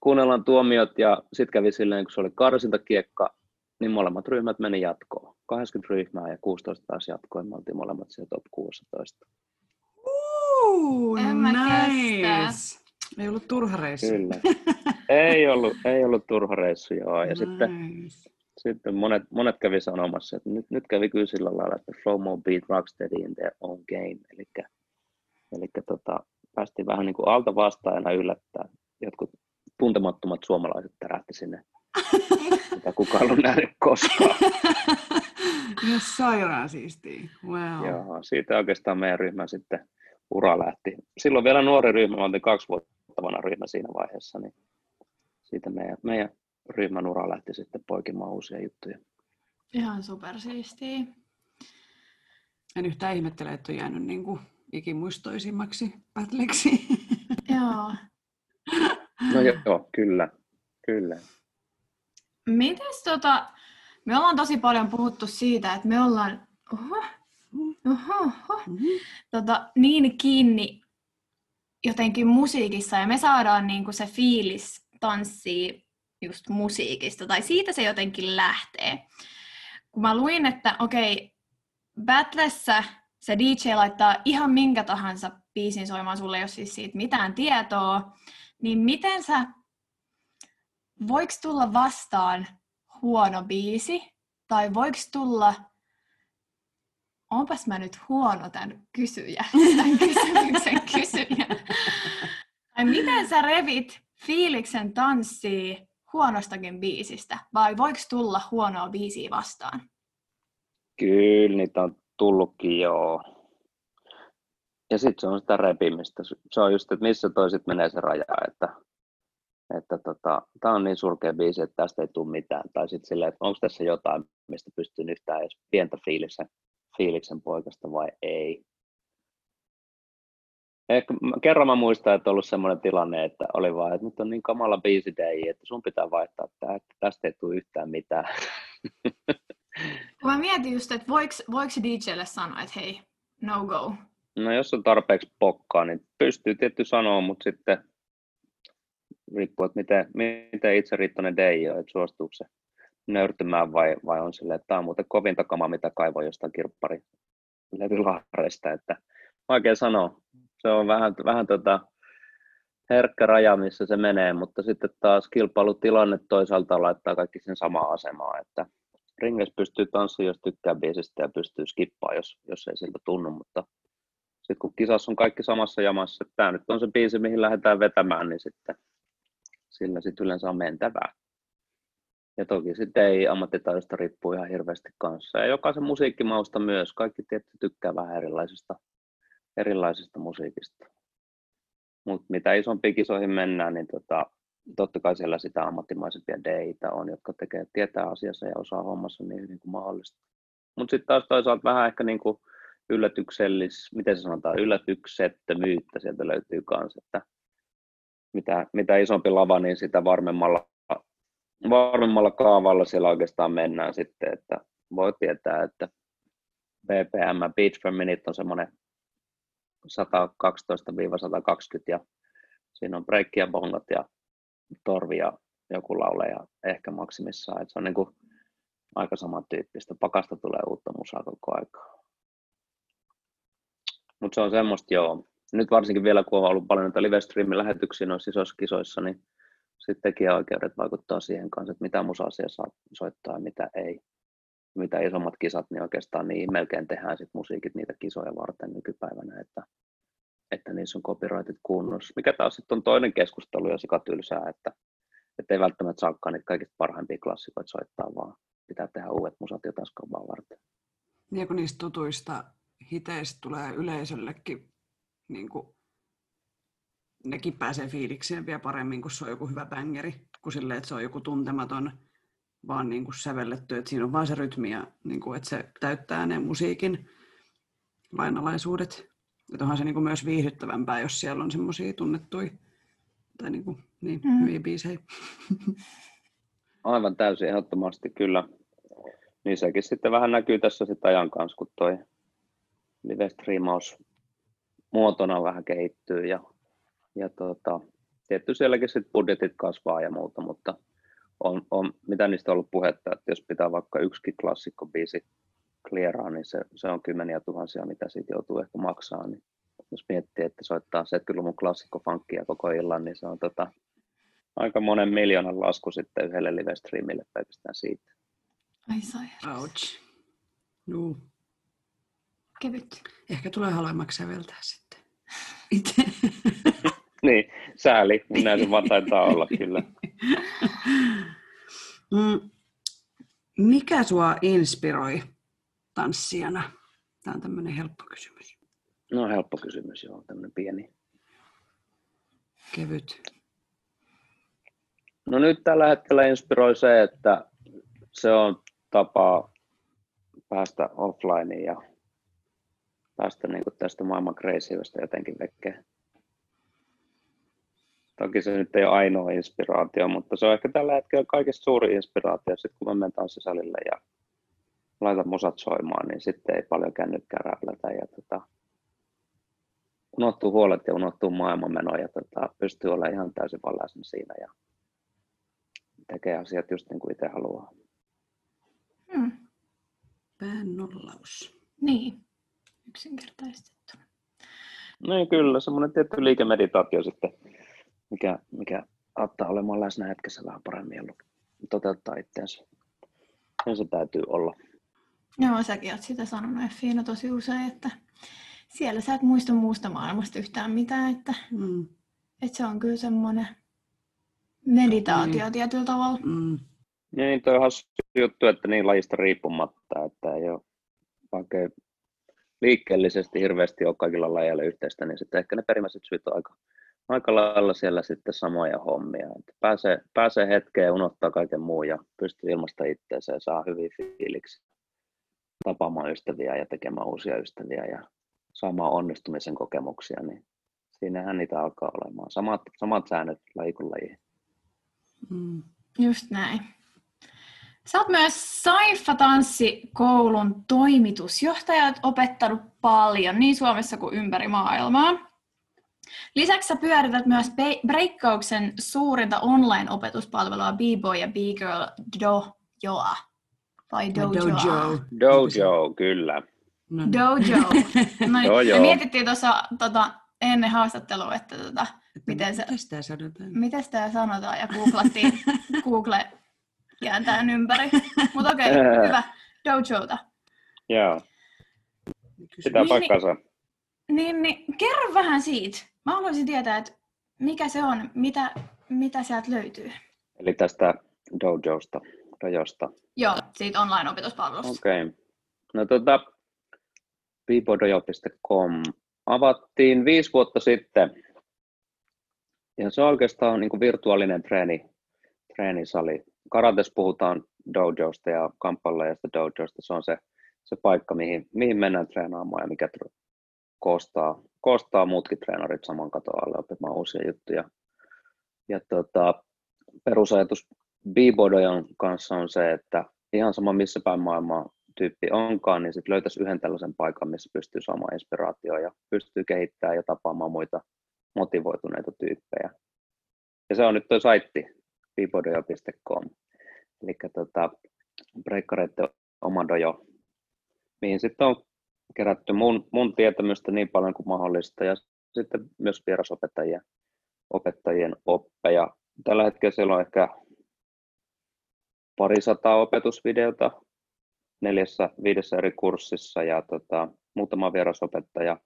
kuunnellaan tuomiot ja sitten kävi silleen, kun se oli karsintakiekka, niin molemmat ryhmät meni jatkoon. 80 ryhmää ja 16 taas jatkoon. Me oltiin molemmat siellä top 16. Uh, nice. Ei ollut turha reissu. Kyllä. ei ollut, ei ollut turha reissu, joo. Ja nice. sitten sitten monet, monet kävi sanomassa, että nyt, nyt kävi kyllä sillä lailla, että Flowmo beat Rocksteady in their own game. Eli, eli tota, päästiin vähän niin kuin alta vastaajana yllättää. Jotkut tuntemattomat suomalaiset tärähti sinne, mitä kukaan on nähnyt koskaan. Ja sairaan siistiä. Wow. Joo, siitä oikeastaan meidän ryhmä sitten ura lähti. Silloin vielä nuori ryhmä, mä oltiin kaksi vuotta vanha ryhmä siinä vaiheessa, niin siitä meidän, meidän ryhmän ura lähti sitten poikimaan uusia juttuja. Ihan supersiistiä. En yhtään ihmettele, että on jäänyt niin kuin ikimuistoisimmaksi battleksi. Joo. No joo, kyllä. kyllä. Mites tota, me ollaan tosi paljon puhuttu siitä, että me ollaan oho, oho, oho, mm-hmm. tota, niin kiinni jotenkin musiikissa ja me saadaan niinku se fiilis tanssii just musiikista, tai siitä se jotenkin lähtee. Kun mä luin, että okei, okay, Battlessa se DJ laittaa ihan minkä tahansa biisin soimaan sulle, jos siis siitä mitään tietoa, niin miten sä, voiko tulla vastaan huono biisi, tai voiko tulla, onpas mä nyt huono tämän kysyjä, tämän kysymyksen kysyjä. Tai miten sä revit fiiliksen tanssii huonostakin biisistä, vai voiko tulla huonoa biisiä vastaan? Kyllä, niitä on tullutkin joo. Ja sitten se on sitä repimistä. Se on just, että missä toiset menee se raja, että että tota, tämä on niin surkea biisi, että tästä ei tule mitään. Tai sitten silleen, että onko tässä jotain, mistä pystyn yhtään edes pientä fiiliksen, fiiliksen poikasta vai ei. Ehkä, kerran mä muistan, että on ollut sellainen tilanne, että oli vaan, että nyt on niin kamala biisi day, että sun pitää vaihtaa tämä, että tästä ei tule yhtään mitään. Mä mietin just, että voiko, voiko DJlle sanoa, että hei, no go. No jos on tarpeeksi pokkaa, niin pystyy tietty sanoa, mutta sitten riippuu, että miten, miten itse Riittonen Dei on, että suostuuko se nöyrtymään vai, vai on silleen, että tämä on muuten kovin takama, mitä kaivoi jostain kirppari levylahreista, että vaikea sanoa. Se on vähän, vähän tota herkkä raja, missä se menee, mutta sitten taas kilpailutilanne toisaalta laittaa kaikki sen samaan asemaan, että ringes pystyy tanssimaan, jos tykkää biisistä ja pystyy skippaamaan, jos, jos ei siltä tunnu, mutta sitten kun kisassa on kaikki samassa jamassa, että tämä nyt on se biisi, mihin lähdetään vetämään, niin sitten sillä sitten yleensä on mentävää. Ja toki sitten ei ammattitaidosta riippuu ihan hirveästi kanssa. Ja jokaisen musiikkimausta myös. Kaikki tietty tykkää vähän erilaisista, erilaisista musiikista. Mutta mitä isompiin kisoihin mennään, niin tota, totta kai siellä sitä ammattimaisempia deitä on, jotka tekee, tietää asiassa ja osaa hommassa niin hyvin kuin mahdollista. Mutta sitten taas toisaalta vähän ehkä niin kuin yllätyksellis, miten se sanotaan, yllätyksettömyyttä sieltä löytyy kanssa, että mitä, mitä isompi lava, niin sitä varmemmalla, varmemmalla kaavalla siellä oikeastaan mennään sitten, että voi tietää, että BPM, Beat per Minute on semmoinen 112-120 ja siinä on breikki ja bongot ja torvi ja joku laule ja ehkä maksimissaan. että se on niin kuin aika samantyyppistä. Pakasta tulee uutta musaa koko aikaa. Mutta se on semmoista joo. Nyt varsinkin vielä, kun on ollut paljon näitä live lähetyksiä noissa isoissa kisoissa, niin sitten tekijäoikeudet vaikuttaa siihen kanssa, että mitä musaa saa soittaa ja mitä ei. Mitä isommat kisat, niin oikeastaan niin melkein tehdään sit musiikit niitä kisoja varten nykypäivänä, että, että niissä on copyrightit kunnossa. Mikä taas sitten on toinen keskustelu ja sikatylsää, että, että ei välttämättä saakaan niitä kaikista parhaimpia klassikoita soittaa, vaan pitää tehdä uudet musat jotain skobaa varten. Niin kun niistä tutuista hiteistä tulee yleisöllekin, niin kuin, nekin pääsee fiilikseen vielä paremmin, kun se on joku hyvä bängeri, kuin silleen, että se on joku tuntematon, vaan niin kuin sävelletty, että siinä on vain se rytmi ja niin kuin, että se täyttää ne musiikin lainalaisuudet. Että onhan se niin kuin myös viihdyttävämpää, jos siellä on semmoisia tunnettuja tai niin kuin, niin, mm. hyviä biisejä. Aivan täysin ehdottomasti kyllä. Niin sekin sitten vähän näkyy tässä sitten ajan kanssa, kun toi live-striimaus muotona vähän kehittyy ja, ja tota, tietty sielläkin sit budjetit kasvaa ja muuta, mutta on, on, mitä niistä on ollut puhetta, että jos pitää vaikka yksikin klassikkobiisi clearaa, niin se, se on kymmeniä tuhansia, mitä siitä joutuu ehkä maksaa, niin jos miettii, että soittaa 70-luvun klassikkofankkia koko illan, niin se on tota, aika monen miljoonan lasku sitten yhdelle live-streamille pelkästään siitä. Ai sairaus. Ouch. No kevyt. Ehkä tulee halvemmaksi säveltää sitten. niin, sääli. Näin se vaan taitaa olla kyllä. Mm, mikä sua inspiroi tanssijana? Tämä on tämmöinen helppo kysymys. No helppo kysymys, joo. Tämmöinen pieni. Kevyt. No nyt tällä hetkellä inspiroi se, että se on tapa päästä offlineen ja päästä niin tästä maailman kreisiydestä jotenkin vekeen. Toki se nyt ei ole ainoa inspiraatio, mutta se on ehkä tällä hetkellä kaikista suuri inspiraatio. Sitten kun mä menen tanssisalille ja laitan musat soimaan, niin sitten ei paljon kännykkää räplätä ja tota, unohtuu huolet ja unohtuu maailmanmeno ja tota, pystyy olla ihan täysin vallaisen siinä ja tekee asiat just niin kuin itse haluaa. Hmm. Pään nollaus. Niin yksinkertaistettuna. Niin kyllä, semmoinen tietty liikemeditaatio sitten, mikä, mikä auttaa olemaan läsnä hetkessä vähän paremmin ja toteuttaa itseänsä. Ja se täytyy olla. Joo, säkin oot sitä sanonut Effiina tosi usein, että siellä sä et muista muusta maailmasta yhtään mitään, että, mm. että se on kyllä semmoinen meditaatio mm. tietyllä tavalla. Mm. Niin, toi on hassu juttu, että niin lajista riippumatta, että ei ole, vaikka liikkeellisesti hirveästi ole kaikilla lajeilla yhteistä, niin sitten ehkä ne perimmäiset syyt on aika, aika lailla siellä sitten samoja hommia. Että pääsee, pääsee hetkeen, unohtaa kaiken muun ja pystyy ilmasta itseensä ja saa hyviä fiiliksi tapaamaan ystäviä ja tekemään uusia ystäviä ja saamaan onnistumisen kokemuksia, niin siinähän niitä alkaa olemaan. Samat, samat säännöt laji kuin laji. Mm. Just näin. Sä oot myös Saifa-tanssikoulun toimitusjohtaja, opettanut paljon niin Suomessa kuin ympäri maailmaa. Lisäksi sä pyörität myös Breakkauksen suurinta online-opetuspalvelua B-Boy ja B-Girl Dojoa. Vai Dojo? Dojo, kyllä. No. Dojo. No, Dojo. Me mietittiin tuossa tota, ennen haastattelua, että tota, miten, se, miten sanotaan? Miten sitä sanotaan, ja googlattiin Google kääntää ympäri. Mutta okei, okay, hyvä. Dojota. Joo. Sitä niin, paikkansa. Niin, niin, kerro vähän siitä. Mä haluaisin tietää, että mikä se on, mitä, mitä sieltä löytyy. Eli tästä Dojosta, Dojosta. Joo, siitä online-opetuspalvelusta. Okei. Okay. No tota, bibodojo.com avattiin viisi vuotta sitten. Ja se on oikeastaan niin virtuaalinen treeni, treenisali. Karates puhutaan dojosta ja kamppalajasta dojosta. Se on se, se paikka, mihin, mihin mennään treenaamaan ja mikä koostaa, koostaa muutkin treenarit saman katon alle opimaan uusia juttuja. Ja tota, perusajatus B-Bodojan kanssa on se, että ihan sama missä päin maailmaa tyyppi onkaan, niin sitten löytäisi yhden tällaisen paikan, missä pystyy saamaan inspiraatioa ja pystyy kehittämään ja tapaamaan muita motivoituneita tyyppejä. Ja se on nyt tuo saitti, bibodojo.com, eli tota, breikkareiden oma dojo, mihin sitten on kerätty mun, mun tietämystä niin paljon kuin mahdollista ja sitten myös vierasopettajien opettajien oppeja. Tällä hetkellä siellä on ehkä parisataa opetusvideota neljässä, viidessä eri kurssissa ja tota, muutama vierasopettaja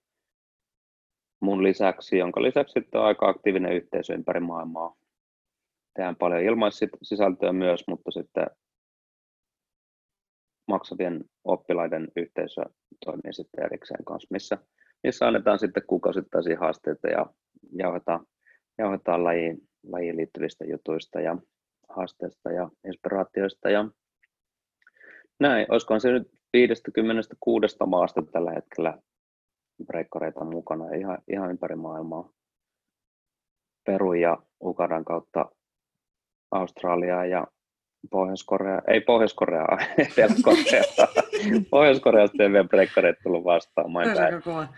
mun lisäksi, jonka lisäksi on aika aktiivinen yhteisö ympäri maailmaa. Tehdään paljon ilmaissisältöä myös, mutta sitten maksavien oppilaiden yhteisö toimii sitten erikseen kanssa, missä, missä annetaan sitten kuukausittaisia haasteita ja jauhetaan, jauhetaan lajiin, lajiin liittyvistä jutuista ja haasteista ja inspiraatioista ja näin, olisikohan se nyt 56 maasta tällä hetkellä breikkareita mukana ihan, ihan ympäri maailmaa. Peru ja Ukadan kautta Australiaa ja Pohjois-Korea, ei Pohjois-Korea, Etelä-Koreasta. Pohjois-Koreasta ei vielä breikkareita tullut vastaan. Se on kova.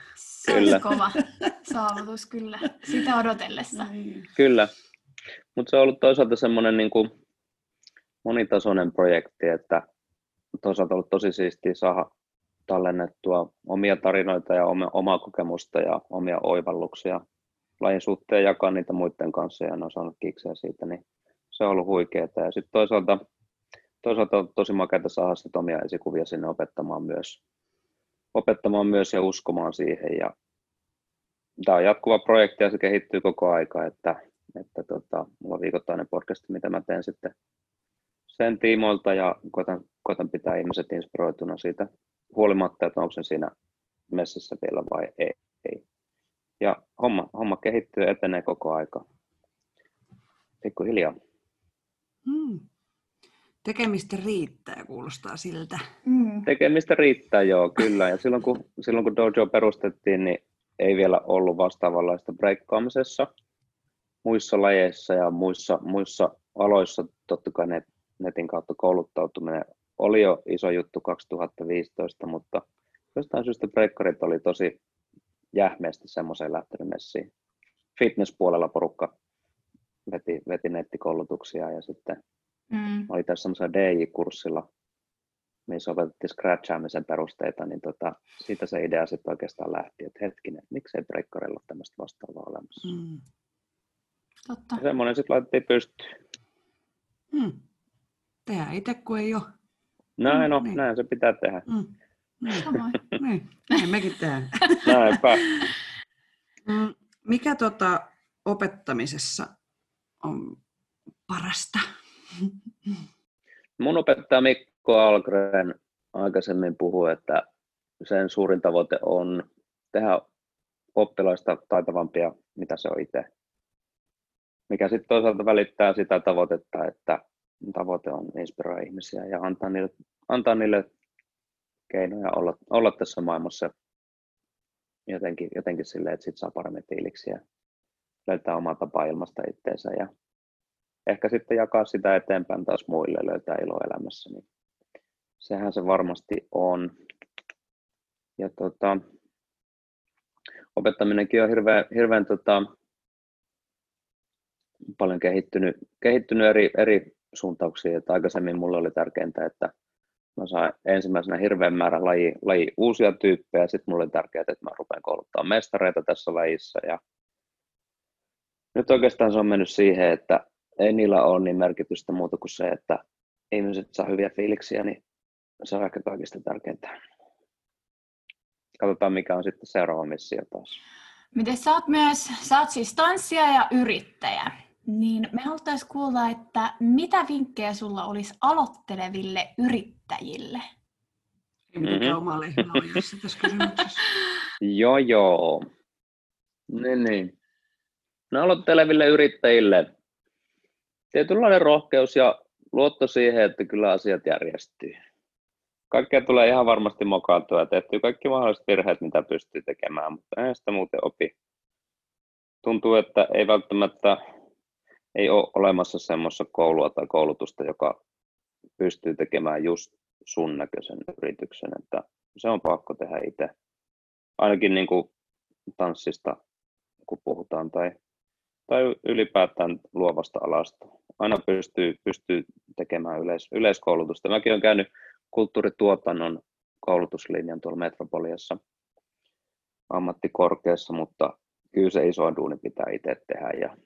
Kyllä. kova saavutus kyllä, sitä odotellessa. Niin. Kyllä, mutta se on ollut toisaalta semmoinen niin kuin monitasoinen projekti, että toisaalta ollut tosi siistiä saada tallennettua omia tarinoita ja omaa kokemusta ja omia oivalluksia lajin suhteen jakaa niitä muiden kanssa ja ne on saanut kikseä siitä, niin se on ollut huikeaa. Ja sitten toisaalta, toisaalta on tosi makeata saada sit omia esikuvia sinne opettamaan myös, opettamaan myös ja uskomaan siihen. Ja tämä on jatkuva projekti ja se kehittyy koko aika, että, että tota, mulla on viikoittainen podcast, mitä mä teen sitten sen tiimoilta ja koitan, koitan pitää ihmiset inspiroituna siitä huolimatta, että onko se siinä messissä vielä vai ei. ei. Ja homma, homma kehittyy etenee koko aika. Pikkuhiljaa. Hmm. Tekemistä riittää, kuulostaa siltä. Hmm. Tekemistä riittää, joo, kyllä. Ja silloin kun, silloin kun Dojo perustettiin, niin ei vielä ollut vastaavanlaista breikkaamisessa. Muissa lajeissa ja muissa, muissa aloissa totta kai ne netin kautta kouluttautuminen oli jo iso juttu 2015, mutta jostain syystä breakkarit oli tosi jähmeästi semmoiseen lähtenyt messiin. Fitnesspuolella porukka veti, veti nettikoulutuksia ja sitten mm. oli tässä semmoisella DJ-kurssilla, missä opetettiin scratchaamisen perusteita, niin tota, siitä se idea sitten oikeastaan lähti, että hetkinen, miksei breakkarilla ole tämmöistä vastaavaa olemassa. Mm. Totta. Ja semmoinen sitten laitettiin pystyyn. Mm tehdä itse, kun ei ole. Näin, no, niin. näin se pitää tehdä. Mm. Niin. niin. Näin mekin tehdään. Näinpä. Mm, mikä tota opettamisessa on parasta? Mun opettaja Mikko Algren aikaisemmin puhui, että sen suurin tavoite on tehdä oppilaista taitavampia, mitä se on itse. mikä sitten toisaalta välittää sitä tavoitetta, että tavoite on inspiroida ihmisiä ja antaa niille, antaa niille keinoja olla, olla tässä maailmassa jotenkin, jotenkin silleen, että sit saa paremmin fiiliksi ja löytää omaa tapaa ilmasta itteensä ja ehkä sitten jakaa sitä eteenpäin taas muille, löytää ilo elämässä, niin sehän se varmasti on. Ja tota, opettaminenkin on hirveän, hirveän tota, paljon kehittynyt, kehittynyt eri, eri suuntauksia. Että aikaisemmin mulle oli tärkeintä, että mä saan ensimmäisenä hirveän määrän laji, laji uusia tyyppejä. Sitten mulle oli tärkeää, että mä rupean kouluttaa mestareita tässä lajissa. Ja nyt oikeastaan se on mennyt siihen, että ei niillä ole niin merkitystä muuta kuin se, että ihmiset saa hyviä fiiliksiä, niin se on ehkä kaikista tärkeintä. Katsotaan, mikä on sitten seuraava missio taas. Miten sä oot myös, sä oot siis tanssija ja yrittäjä, niin me haluttaisiin kuulla, että mitä vinkkejä sulla olisi aloitteleville yrittäjille? Mm-hmm. oma lehmä tässä kysymyksessä. joo, joo. Niin, niin. No aloitteleville yrittäjille tietynlainen rohkeus ja luotto siihen, että kyllä asiat järjestyy. Kaikkea tulee ihan varmasti mokaantua ja tehtyä kaikki mahdolliset virheet, mitä pystyy tekemään, mutta ei sitä muuten opi. Tuntuu, että ei välttämättä ei ole olemassa semmoista koulua tai koulutusta, joka pystyy tekemään just sun näköisen yrityksen, että se on pakko tehdä itse. Ainakin niin kuin tanssista, kun puhutaan, tai, tai ylipäätään luovasta alasta. Aina pystyy, pystyy tekemään yleis, yleiskoulutusta. Mäkin olen käynyt kulttuurituotannon koulutuslinjan tuolla Metropoliassa ammattikorkeassa, mutta kyllä se iso duuni pitää itse tehdä ja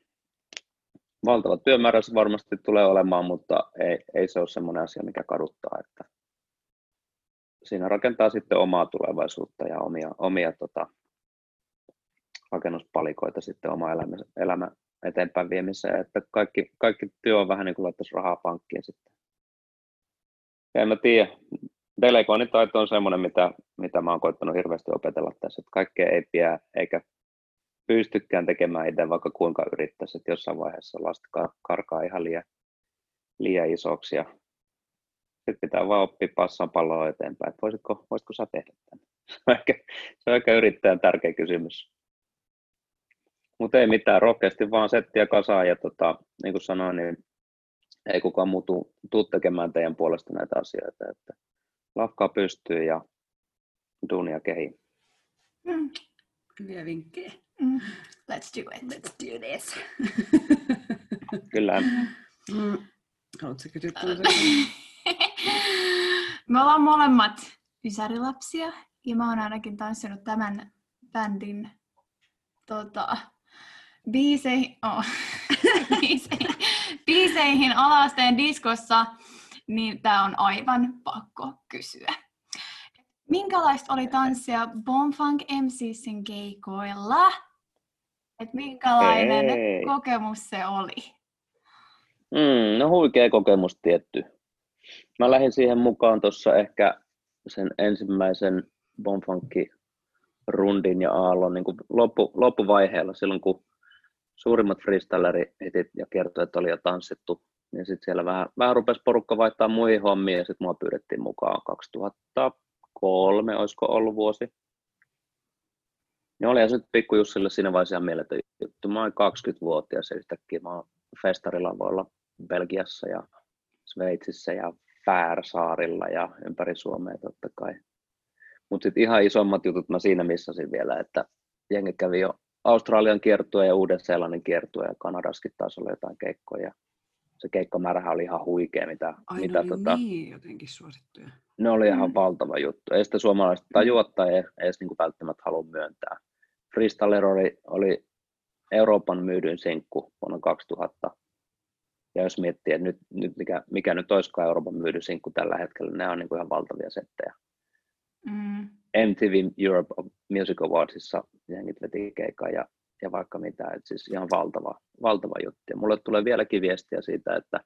valtava työmäärä se varmasti tulee olemaan, mutta ei, ei se ole semmoinen asia, mikä kaduttaa, että siinä rakentaa sitten omaa tulevaisuutta ja omia, omia tota, rakennuspalikoita sitten oma elämä, elämä eteenpäin viemiseen, että kaikki, kaikki työ on vähän niin kuin laittaisi rahaa pankkiin sitten. Ja en mä tiedä, delegoinnitaito on semmoinen, mitä, mitä mä oon koittanut hirveästi opetella tässä, että kaikkea ei pidä eikä pystykään tekemään itse vaikka kuinka yrittäisi, että jossain vaiheessa lasta karkaa ihan liian, liian isoksi ja sitten pitää vaan oppia passaan palloa eteenpäin, että voisitko, voisitko sä tehdä tämän? Se on ehkä, se on ehkä yrittäjän tärkeä kysymys. Mutta ei mitään, rohkeasti vaan settiä kasaan ja tota, niin kuin sanoin, niin ei kukaan muu tuu tekemään teidän puolesta näitä asioita. Että lakkaa pystyy ja duunia kehi. Mm. Hyviä vinkkejä. Mm. Let's do it. Let's do this. Kyllä. Mm. Haluatko kysyä Me ollaan molemmat ysärilapsia ja mä oon ainakin tanssinut tämän bändin tota, biiseihin, oh, biiseihin, biiseihin alasteen diskossa, niin tää on aivan pakko kysyä. Minkälaista oli tanssia Bonfunk MCsin keikoilla? Et minkälainen Ei. kokemus se oli? Mm, no huikea kokemus tietty. Mä lähdin siihen mukaan tuossa ehkä sen ensimmäisen Bonfunkki rundin ja aallon niin kuin loppu, loppuvaiheella, silloin kun suurimmat freestyleri hitit ja kiertoet oli jo tanssittu, niin sitten siellä vähän, vähän rupesi porukka vaihtaa muihin hommiin ja sitten mua pyydettiin mukaan 2003, olisiko ollut vuosi. Ja olihan se nyt pikku Jussille siinä vaiheessa ihan mieletön juttu. Mä olin 20-vuotias ja yhtäkkiä mä oon festarilavoilla Belgiassa ja Sveitsissä ja Färsaarilla ja ympäri Suomea totta kai. Mutta sitten ihan isommat jutut mä siinä missasin vielä, että jengi kävi jo Australian kiertue ja Uuden-Seelannin kiertue ja Kanadaskin taas oli jotain keikkoja. Se keikkamäärähän oli ihan huikea, mitä... Ai, mitä ne tota, niin jotenkin suosittuja. Ne oli ihan mm. valtava juttu. Ei sitä suomalaiset tajua tai ei edes niin välttämättä halua myöntää. Freestyler oli, oli Euroopan myydyin sinkku vuonna 2000. Ja jos miettii, että nyt, nyt mikä, mikä nyt olisikaan Euroopan myydyin sinkku tällä hetkellä, ne on niin kuin ihan valtavia settejä. Mm. MTV Europe Music Awardsissa jengit veti keikan ja, ja vaikka mitä, että siis ihan valtava, valtava juttu. Ja mulle tulee vieläkin viestiä siitä, että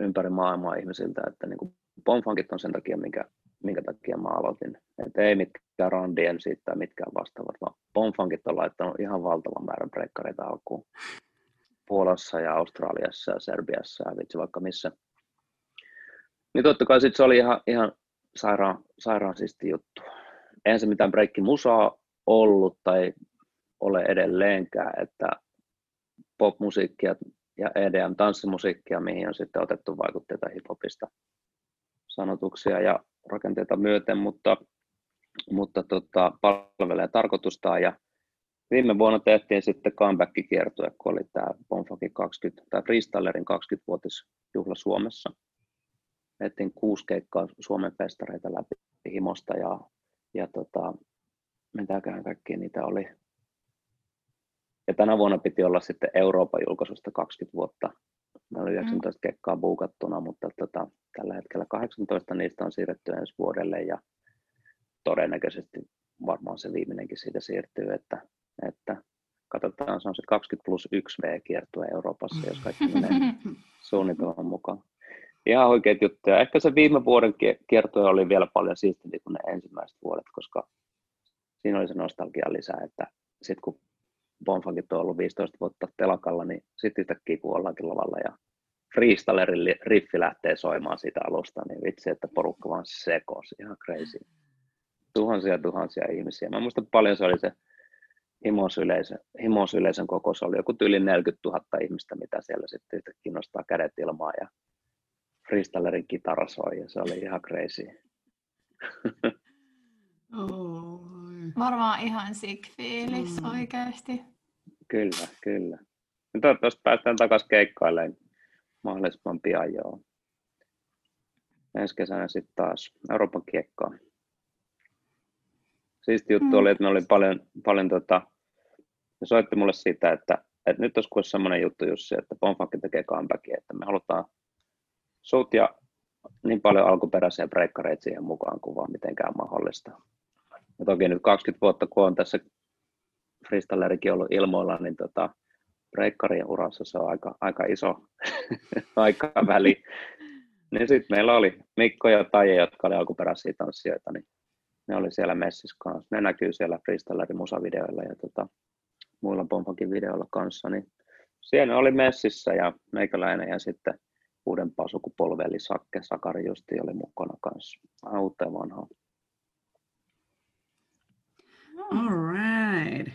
ympäri maailmaa ihmisiltä, että niin Bonfunkit on sen takia, minkä, minkä takia mä aloitin. Että ei mitkään Randien siitä tai mitkään vastaavat, vaan Bonfunkit on laittanut ihan valtavan määrän breikkareita alkuun. Puolassa ja Australiassa ja Serbiassa ja vitsi vaikka missä. Niin totta kai sit se oli ihan, ihan sairaan, sairaan siisti juttu. Eihän se mitään breikki musaa ollut tai ole edelleenkään, että popmusiikkia ja EDM-tanssimusiikkia, mihin on sitten otettu vaikutteita hiphopista sanotuksia ja rakenteita myöten, mutta, mutta tota, palvelee tarkoitustaan. Ja viime vuonna tehtiin sitten comeback-kiertue, kun oli tämä Bonfakin 20, tai Freestylerin 20-vuotisjuhla Suomessa. Tehtiin kuusi keikkaa Suomen festareita läpi himosta ja, ja tota, mitäköhän kaikkia niitä oli. Ja tänä vuonna piti olla sitten Euroopan julkaisusta 20 vuotta. Meillä oli 19 mm. kekkaa buukattuna, mutta tota, tällä hetkellä 18 niistä on siirretty ensi vuodelle ja todennäköisesti varmaan se viimeinenkin siitä siirtyy, että, että katsotaan, se on se 20 plus 1 V-kiertue Euroopassa, jos kaikki menee suunnitelman mukaan. Ihan oikeat juttuja. Ehkä se viime vuoden kiertue oli vielä paljon siistimpi kuin ne ensimmäiset vuodet, koska siinä oli se nostalgia lisää, että sitten kun Bonfagit on ollut 15 vuotta telakalla, niin sitten yhtäkkiä kun ollaankin lavalla ja freestylerin riffi lähtee soimaan siitä alusta, niin vitsi, että porukka vaan sekosi, ihan crazy. Tuhansia tuhansia ihmisiä. Mä muistan paljon se oli se himosyleisön, himosyleisön koko, se oli joku yli 40 000 ihmistä, mitä siellä sitten yhtäkkiä nostaa kädet ilmaan ja freestylerin kitara soi ja se oli ihan crazy. Oh. Varmaan ihan sick fiilis mm. oikeasti. Kyllä, kyllä. Ja toivottavasti päästään takaisin keikkailemaan mahdollisimman pian joo. Ensi kesänä sitten taas Euroopan kiekkaa. Siisti juttu mm. oli, että me oli paljon, paljon tota, ne soitti mulle siitä, että, että nyt olisi semmoinen juttu Jussi, että Bonfakki tekee comebackia, että me halutaan sut ja niin paljon alkuperäisiä breikkareita siihen mukaan kuin vaan mitenkään mahdollista. Ja toki nyt 20 vuotta, kun on tässä freestylerikin ollut ilmoilla, niin tota, breikkarien urassa se on aika, aika iso aika väli. Niin sitten meillä oli Mikko ja Taije, jotka oli alkuperäisiä tanssijoita, niin ne oli siellä messissä kanssa. Ne näkyy siellä freestylerin musavideoilla ja tota, muilla Pompankin videoilla kanssa. Niin siellä oli messissä ja meikäläinen ja sitten uudempaa sukupolvea, eli Sakke Sakari Justi oli mukana kanssa. Ja vanhaa. All right.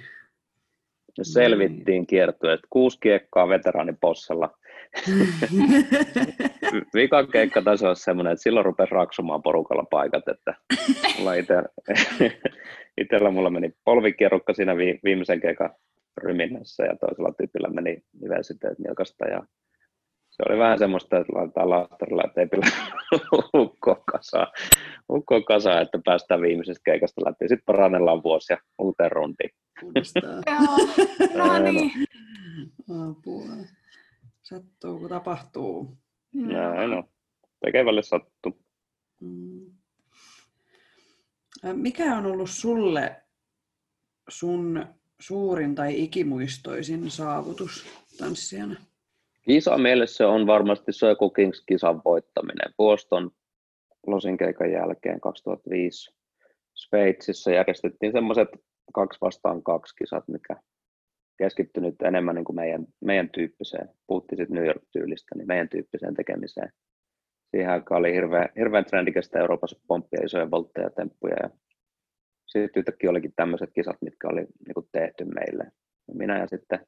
Ja selvittiin että Kuusi kiekkaa veteraanipossella. Vikan keikka taisi olla semmoinen, että silloin rupesi raksumaan porukalla paikat, että mulla ite, itellä mulla meni polvikierrukka siinä viimeisen keikan ryminnässä ja toisella tyypillä meni nivelsyteet nilkasta ja se oli vähän semmoista, että laitetaan laastarilla ja teipillä ukkoon kasaan, ukkoon kasaan, että päästään viimeisestä keikasta läpi. Sitten parannellaan vuosi ja uuteen runtiin. no niin. Apua. Sattuu, kun tapahtuu. Näin on. Tekevälle sattuu. Mm. Mikä on ollut sulle sun suurin tai ikimuistoisin saavutus tanssijana? Kisa meille se on varmasti Circle Kings-kisan voittaminen. Boston Losin keikan jälkeen 2005 Sveitsissä järjestettiin semmoiset kaksi vastaan kaksi kisat, mikä keskittyi nyt enemmän niin kuin meidän, meidän tyyppiseen, puhuttiin sitten New York-tyylistä, niin meidän tyyppiseen tekemiseen. Siihen aikaan oli hirveän, hirveän trendikästä Euroopassa pomppia isoja voltteja temppuja ja sitten yhtäkkiä olikin tämmöiset kisat, mitkä oli niin kuin tehty meille. Minä ja sitten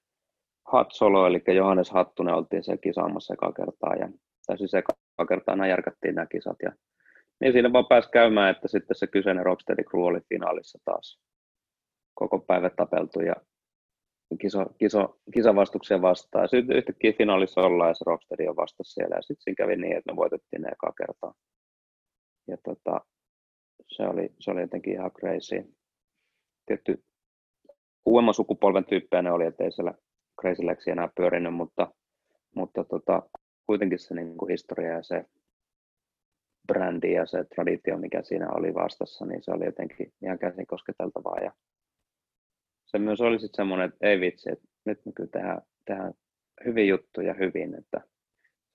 Hat Solo, eli Johannes Hattunen oltiin siellä kisaamassa eka kertaa, ja, tai siis eka kertaa nämä järkättiin nämä kisat, ja niin siinä vaan pääsi käymään, että sitten se kyseinen Rocksteady Crew oli finaalissa taas koko päivä tapeltu ja kiso, kiso, kisavastuksia vastaan. Ja sitten yhtäkkiä finaalissa ollaan ja se Rocksteady on vasta siellä. Ja sitten siinä kävi niin, että me voitettiin ne eka kertaa. Ja tota, se, oli, se oli jotenkin ihan crazy. Tietty uudemman sukupolven tyyppejä ne oli, ettei siellä Crazy Lexi enää pyörinyt, mutta, mutta tota, kuitenkin se niin kuin historia ja se brändi ja se traditio, mikä siinä oli vastassa, niin se oli jotenkin ihan käsin kosketeltavaa. Ja se myös oli sitten semmoinen, että ei vitsi, että nyt me kyllä tehdään, tehdään hyvin juttuja hyvin, että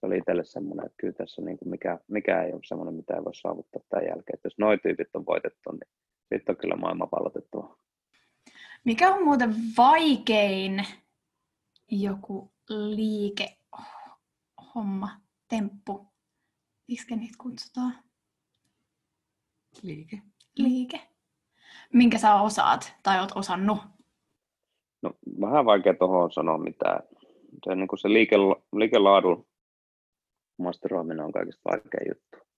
se oli itselle semmoinen, että kyllä tässä niin kuin mikä, mikä ei ole semmoinen, mitä ei voi saavuttaa tämän jälkeen. Että jos noin tyypit on voitettu, niin sitten on kyllä maailma pallotettua. Mikä on muuten vaikein joku liike, homma, temppu. Miksi niitä kutsutaan? Liike. Liike. Minkä sä osaat tai oot osannut? No, vähän vaikea tuohon sanoa mitään. Se, niin kuin se liike, liikelaadun masteroiminen on kaikista vaikea juttu.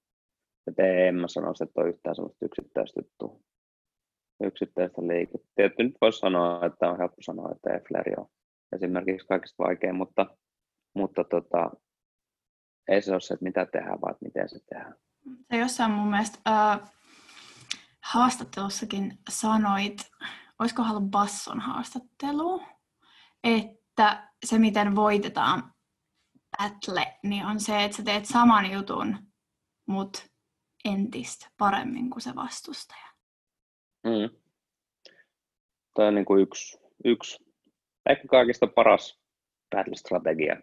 Et en mä sanoisi, että on yhtään sellaista yksittäistä juttua. Yksittäistä liikettä. Tietysti nyt voisi sanoa, että on helppo sanoa, että Efleri on esimerkiksi kaikista vaikein, mutta, mutta tota, ei se ole se, että mitä tehdään, vaan miten se tehdään. Se jossain mun mielestä äh, haastattelussakin sanoit, olisiko ollut Basson haastattelu, että se miten voitetaan battle, niin on se, että sä teet saman jutun, mutta entistä paremmin kuin se vastustaja. Mm. Tämä on niin kuin yksi, yksi, ehkä kaikista paras battle-strategia.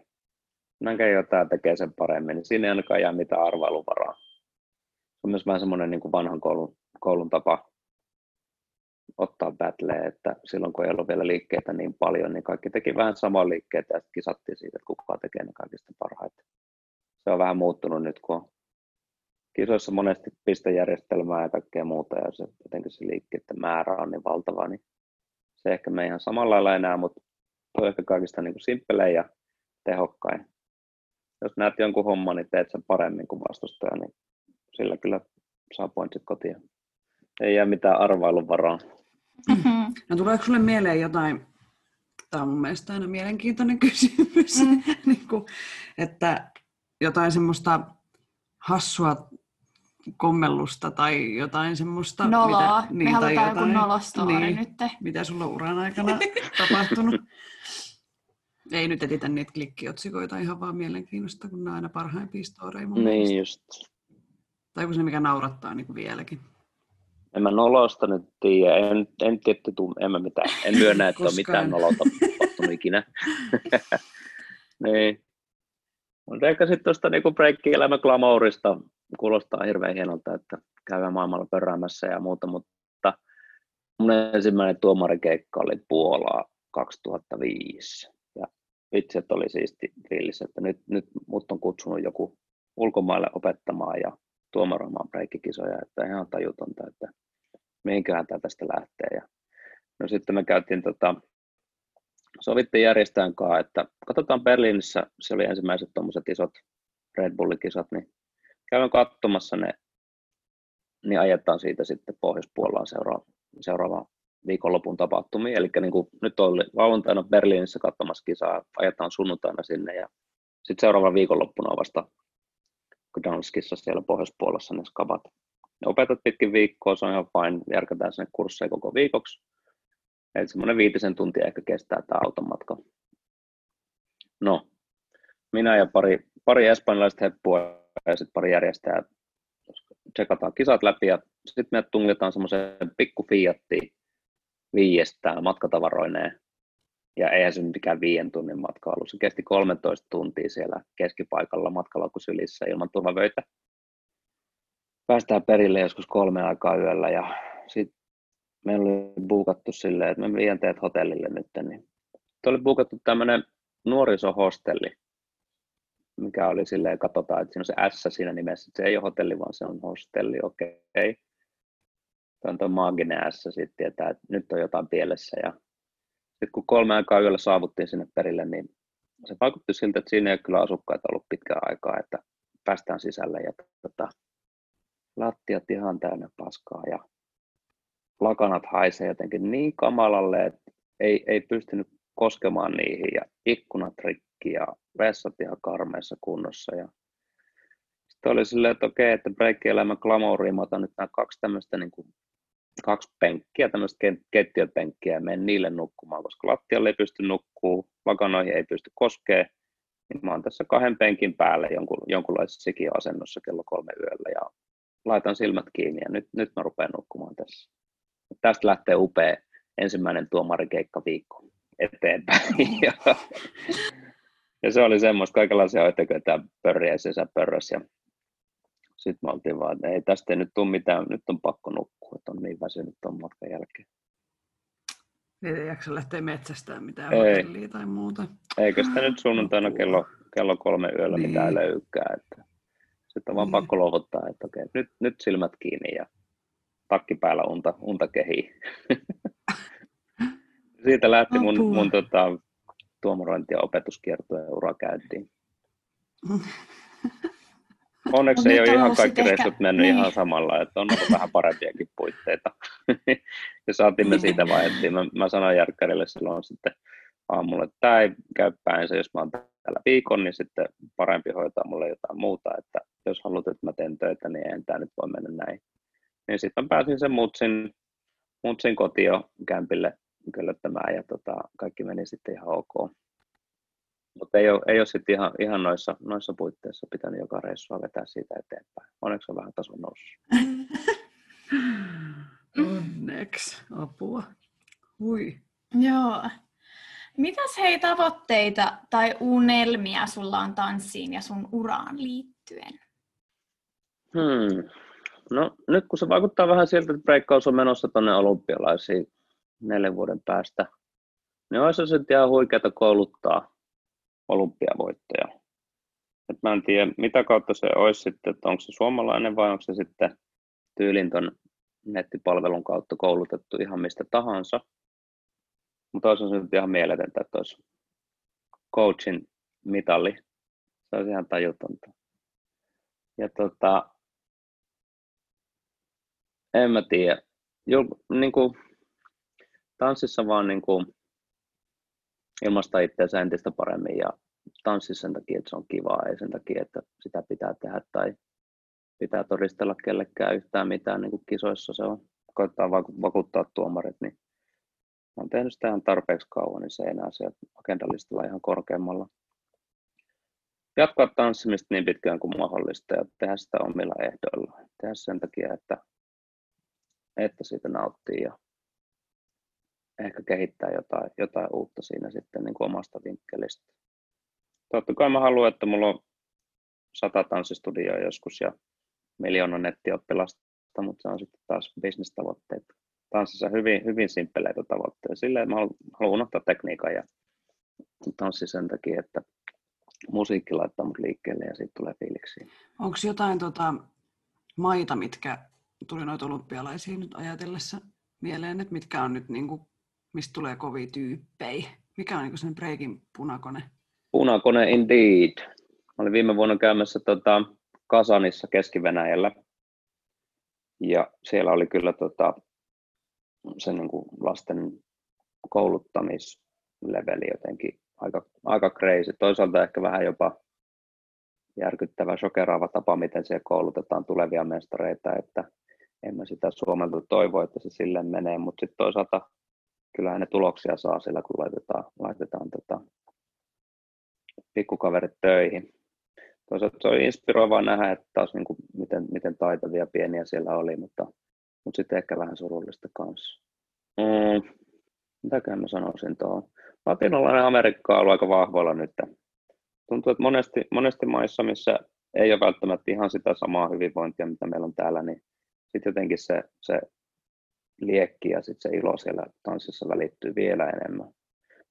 Näkee jotain tekee sen paremmin, niin siinä ei ainakaan jää mitään arvailuvaraa. Se on myös vähän semmoinen niin kuin vanhan koulun, koulun tapa ottaa battleja, että silloin kun ei ollut vielä liikkeitä niin paljon, niin kaikki teki vähän samaa liikkeitä ja kisattiin siitä, että kuka tekee ne kaikista parhaiten. Se on vähän muuttunut nyt, kun kisoissa monesti pistejärjestelmää ja kaikkea muuta, ja se, jotenkin se liikkeiden määrä on niin valtava, niin se ehkä me ihan samalla lailla enää, mutta on ehkä kaikista niin kuin simppelein ja tehokkain. Jos näet jonkun homman, niin teet sen paremmin kuin vastustaja, niin sillä kyllä saa pointsit kotiin. Ei jää mitään arvailun varaa. Mm-hmm. No tuleeko sulle mieleen jotain, tämä on mun mielestä aina mielenkiintoinen kysymys, mm. niin kuin, että jotain semmoista hassua kommellusta tai jotain semmoista. Noloa. Mitä, niin, Me halutaan jotain, joku nolostoori niin, nyt. Mitä sulla uran aikana tapahtunut? Ei nyt etitä niitä klikkiotsikoita ihan vaan mielenkiinnosta, kun nämä aina parhaimpia storeja mun Niin mielestä. just. Tai kun se mikä naurattaa niin kuin vieläkin. En mä nolosta nyt tiedä. En, en tietty en mä mitään. En myönnä, että on mitään nolota tapahtunut ikinä. niin. Mutta ehkä sitten tuosta niinku breikki-elämä glamourista kuulostaa hirveän hienolta, että käydään maailmalla pörräämässä ja muuta, mutta mun ensimmäinen tuomarikeikka oli Puolaa 2005. Ja itse oli siisti fiilis, että nyt, nyt mut on kutsunut joku ulkomaille opettamaan ja tuomaroimaan breikkikisoja, että ihan tajutonta, että mihinköhän tämä tästä lähtee. Ja no sitten me käytiin tota, sovittiin järjestään kanssa, että katsotaan Berliinissä, se oli ensimmäiset tuommoiset isot Red Bull-kisat, niin käyn katsomassa ne, niin ajetaan siitä sitten Pohjoispuolaan seuraava, seuraava viikonlopun tapahtumia. Eli niin kuin nyt oli lauantaina Berliinissä katsomassa kisaa, ajetaan sunnuntaina sinne ja sitten seuraava viikonloppuna vasta Gdanskissa siellä Pohjoispuolassa ne skabat. Ne opetat pitkin viikkoa, se on ihan fine, järkätään sinne kursseja koko viikoksi. Eli semmoinen viitisen tuntia ehkä kestää tämä automatka. No, minä ja pari, pari espanjalaista heppua ja sitten pari järjestäjää tsekataan kisat läpi ja sitten me tungetaan semmoiseen pikku Fiattiin viiestään matkatavaroineen. Ja eihän se mikään viien tunnin matka ollut. Se kesti 13 tuntia siellä keskipaikalla matkalaukusylissä ilman turvavöitä. Päästään perille joskus kolme aikaa yöllä ja sitten meillä oli buukattu silleen, että me vien teet hotellille nyt. Niin. oli buukattu tämmöinen nuorisohostelli, mikä oli silleen, katsotaan, että siinä on se S siinä nimessä, että se ei ole hotelli, vaan se on hostelli, okei. Okay. Se on tuo maaginen S, sitten tietää, että nyt on jotain pielessä. Ja sitten kun kolme aikaa yöllä saavuttiin sinne perille, niin se vaikutti siltä, että siinä ei kyllä asukkaita ollut pitkään aikaa, että päästään sisälle ja tota, lattiat ihan täynnä paskaa ja lakanat haisee jotenkin niin kamalalle, että ei, ei pystynyt koskemaan niihin ja ikkunat rikki ja vessat ihan karmeessa kunnossa. Ja sitten oli silleen, että okei, että breikkielämän glamouriin mä otan nyt nämä kaksi tämmöistä niin kuin, kaksi penkkiä, tämmöistä keittiöpenkkiä ja menen niille nukkumaan, koska lattialle ei pysty nukkuu, lakanoihin ei pysty koskee, niin mä oon tässä kahden penkin päälle jonkun, jonkunlaisessa sikiasennossa kello kolme yöllä ja laitan silmät kiinni ja nyt, nyt mä rupean nukkumaan tässä. Tästä lähtee upea ensimmäinen tuomarikeikka viikko eteenpäin. ja, ja, se oli semmoista, kaikenlaisia oiteköitä pörriä ja pörrös. Ja sitten me oltiin vaan, että ei tästä ei nyt tule mitään, nyt on pakko nukkua, että on niin väsynyt tuon matkan jälkeen. Ei jaksa lähteä metsästään mitään Ei. hotellia tai muuta. Eikö sitä nyt sunnuntaina kello, kello kolme yöllä Niin. mitään löykää. Että sitten on vaan Niin. pakko luovuttaa, että okei, nyt, nyt silmät kiinni ja takki päällä unta, unta kehii. Siitä lähti mun, Apua. mun tota, tuomarointi- ja opetuskiertueen ura käyntiin. Onneksi ei ole ihan kaikki ehkä- reissut mennyt niin. ihan samalla, että on ollut vähän parempiakin puitteita. ja saatimme siitä vaihdettiin. Mä, mä sanoin Järkkärille silloin sitten aamulla, että tämä ei käy päinsä, jos mä oon täällä viikon, niin sitten parempi hoitaa mulle jotain muuta, että jos haluat, että mä teen töitä, niin eihän tämä nyt voi mennä näin. Niin sitten pääsin sen mutsin, mutsin kotio kämpille köllöttämään ja tota, kaikki meni sitten ihan ok. Mutta ei ole, ei ole sitten ihan, ihan noissa, noissa puitteissa pitänyt joka reissua vetää siitä eteenpäin. Onneksi on vähän tason noussut. Onneksi. Apua. Hui. Joo. Mitäs hei tavoitteita tai unelmia sulla on tanssiin ja sun uraan liittyen? Hmm. No nyt kun se vaikuttaa vähän siltä, että breikkaus on menossa tuonne olympialaisiin neljän vuoden päästä, niin olisi se sitten ihan huikeata kouluttaa olympiavoittoja. Et mä en tiedä, mitä kautta se olisi sitten, että onko se suomalainen vai onko se sitten tyylin ton nettipalvelun kautta koulutettu ihan mistä tahansa. Mutta olisi se nyt ihan mieletöntä, että olisi coachin mitalli. Se olisi ihan tajutonta. Ja tota, en mä tiedä. Jul, niin kuin, tanssissa vaan niin kuin, ilmaista itseänsä entistä paremmin ja tanssi sen takia, että se on kivaa, ei sen takia, että sitä pitää tehdä tai pitää todistella kellekään yhtään mitään niin kuin kisoissa. Se on, koittaa vaku- vakuuttaa tuomarit, niin mä oon tehnyt sitä ihan tarpeeksi kauan, niin se ei enää siellä agendalistalla ihan korkeammalla. Jatkaa tanssimista niin pitkään kuin mahdollista ja tehdä sitä omilla ehdoilla. Tehdä sen takia, että, että siitä nauttii ja ehkä kehittää jotain, jotain uutta siinä sitten niin kuin omasta vinkkelistä. Totta kai mä haluan, että mulla on sata tanssistudioa joskus ja miljoona nettioppilasta, mutta se on sitten taas bisnestavoitteet. Tanssissa hyvin, hyvin simppeleitä tavoitteita. Silleen mä haluan, unohtaa tekniikan ja tanssi sen takia, että musiikki laittaa mut liikkeelle ja siitä tulee fiiliksiä. Onko jotain tota, maita, mitkä tuli noita olympialaisia nyt ajatellessa mieleen, että mitkä on nyt, niinku, mistä tulee kovia tyyppejä? Mikä on niinku sen breikin punakone? Punakone indeed. Mä olin viime vuonna käymässä tota, Kasanissa Keski-Venäjällä. Ja siellä oli kyllä tota, se niin kuin lasten kouluttamisleveli jotenkin aika, aika crazy. Toisaalta ehkä vähän jopa järkyttävä, shokeraava tapa, miten siellä koulutetaan tulevia mestareita, että en mä sitä Suomelta toivo, että se silleen menee, mutta sitten toisaalta kyllähän ne tuloksia saa sillä, kun laitetaan, laitetaan tota, pikkukaverit töihin. Toisaalta se oli inspiroivaa nähdä, että taas niin kuin, miten, miten taitavia pieniä siellä oli, mutta, mutta sitten ehkä vähän surullista kanssa. Mm, mitäkään mä sanoisin tuohon? Latinalainen Amerikka on ollut aika vahvoilla nyt. Tuntuu, että monesti, monesti maissa, missä ei ole välttämättä ihan sitä samaa hyvinvointia, mitä meillä on täällä, niin sitten jotenkin se, se liekki ja sit se ilo siellä tanssissa välittyy vielä enemmän.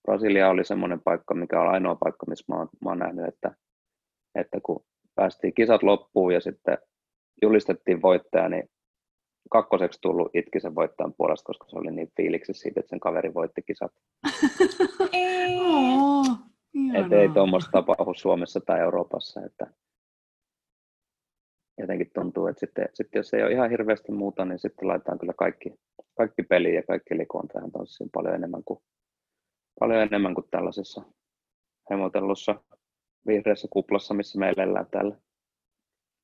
Brasilia oli semmoinen paikka, mikä on ainoa paikka, missä mä oon, mä oon nähnyt, että, että kun päästiin kisat loppuun ja sitten julistettiin voittaja, niin kakkoseksi tullut itki sen voittajan puolesta, koska se oli niin fiiliksissä siitä, että sen kaveri voitti kisat. Ei. Että ei tuommoista tapahdu Suomessa tai Euroopassa. Että jotenkin tuntuu, että sitten, sitten jos ei ole ihan hirveästi muuta, niin sitten laitetaan kyllä kaikki, kaikki peli ja kaikki likoon tähän tanssiin paljon enemmän kuin, paljon enemmän kuin tällaisessa hemotellussa vihreässä kuplassa, missä meillä elää täällä.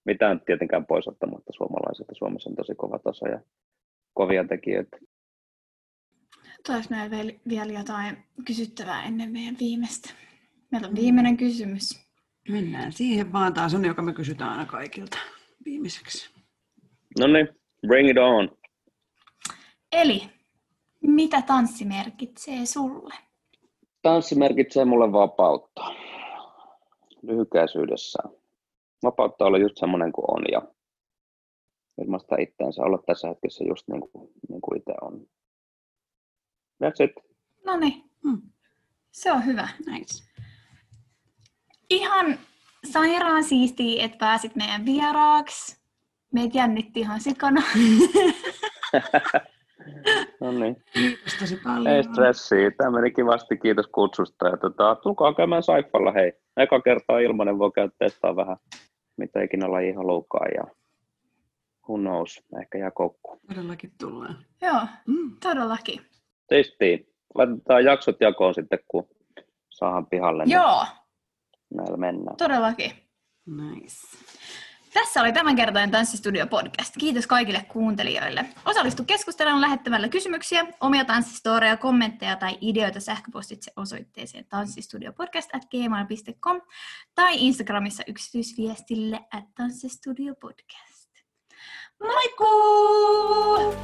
Mitään tietenkään pois ottamatta suomalaisilta. Suomessa on tosi kova taso ja kovia tekijöitä. Otais meillä vielä- vielä jotain kysyttävää ennen meidän viimeistä. Meillä on viimeinen kysymys. Mennään siihen vaan. Taas on, joka me kysytään aina kaikilta viimeiseksi. No niin, bring it on. Eli, mitä tanssi merkitsee sulle? Tanssi merkitsee mulle vapautta lyhykäisyydessään. Vapautta olla just semmoinen kuin on ja ilmaista itteensä, olla tässä hetkessä just niin kuin, niin kuin itse on. That's it. No niin, Hmm. se on hyvä. Nice. Ihan sairaan siistiä, että pääsit meidän vieraaksi. Meitä jännitti ihan sikana. No niin. Kiitos tosi paljon. Ei stressiä. Tämä meni kivasti. Kiitos kutsusta. Ja tota, tulkaa käymään Saiffalla. Hei, eka kertaa ilmanen voi käydä testaa vähän, mitä ikinä laji haluukaan. Ja who knows, ehkä jää koukku. Todellakin tullaan. Joo, Mm. todellakin. Testiin. Laitetaan jaksot jakoon sitten, kun saadaan pihalle. niin Joo, Näillä mennään. todellakin. Nice. Tässä oli tämänkertainen Tanssistudio podcast. Kiitos kaikille kuuntelijoille. Osallistu keskusteluun lähettämällä kysymyksiä, omia tanssistoreja, kommentteja tai ideoita sähköpostitse osoitteeseen tanssistudiopodcast.gmail.com tai Instagramissa yksityisviestille at tanssistudiopodcast. Moikkuu!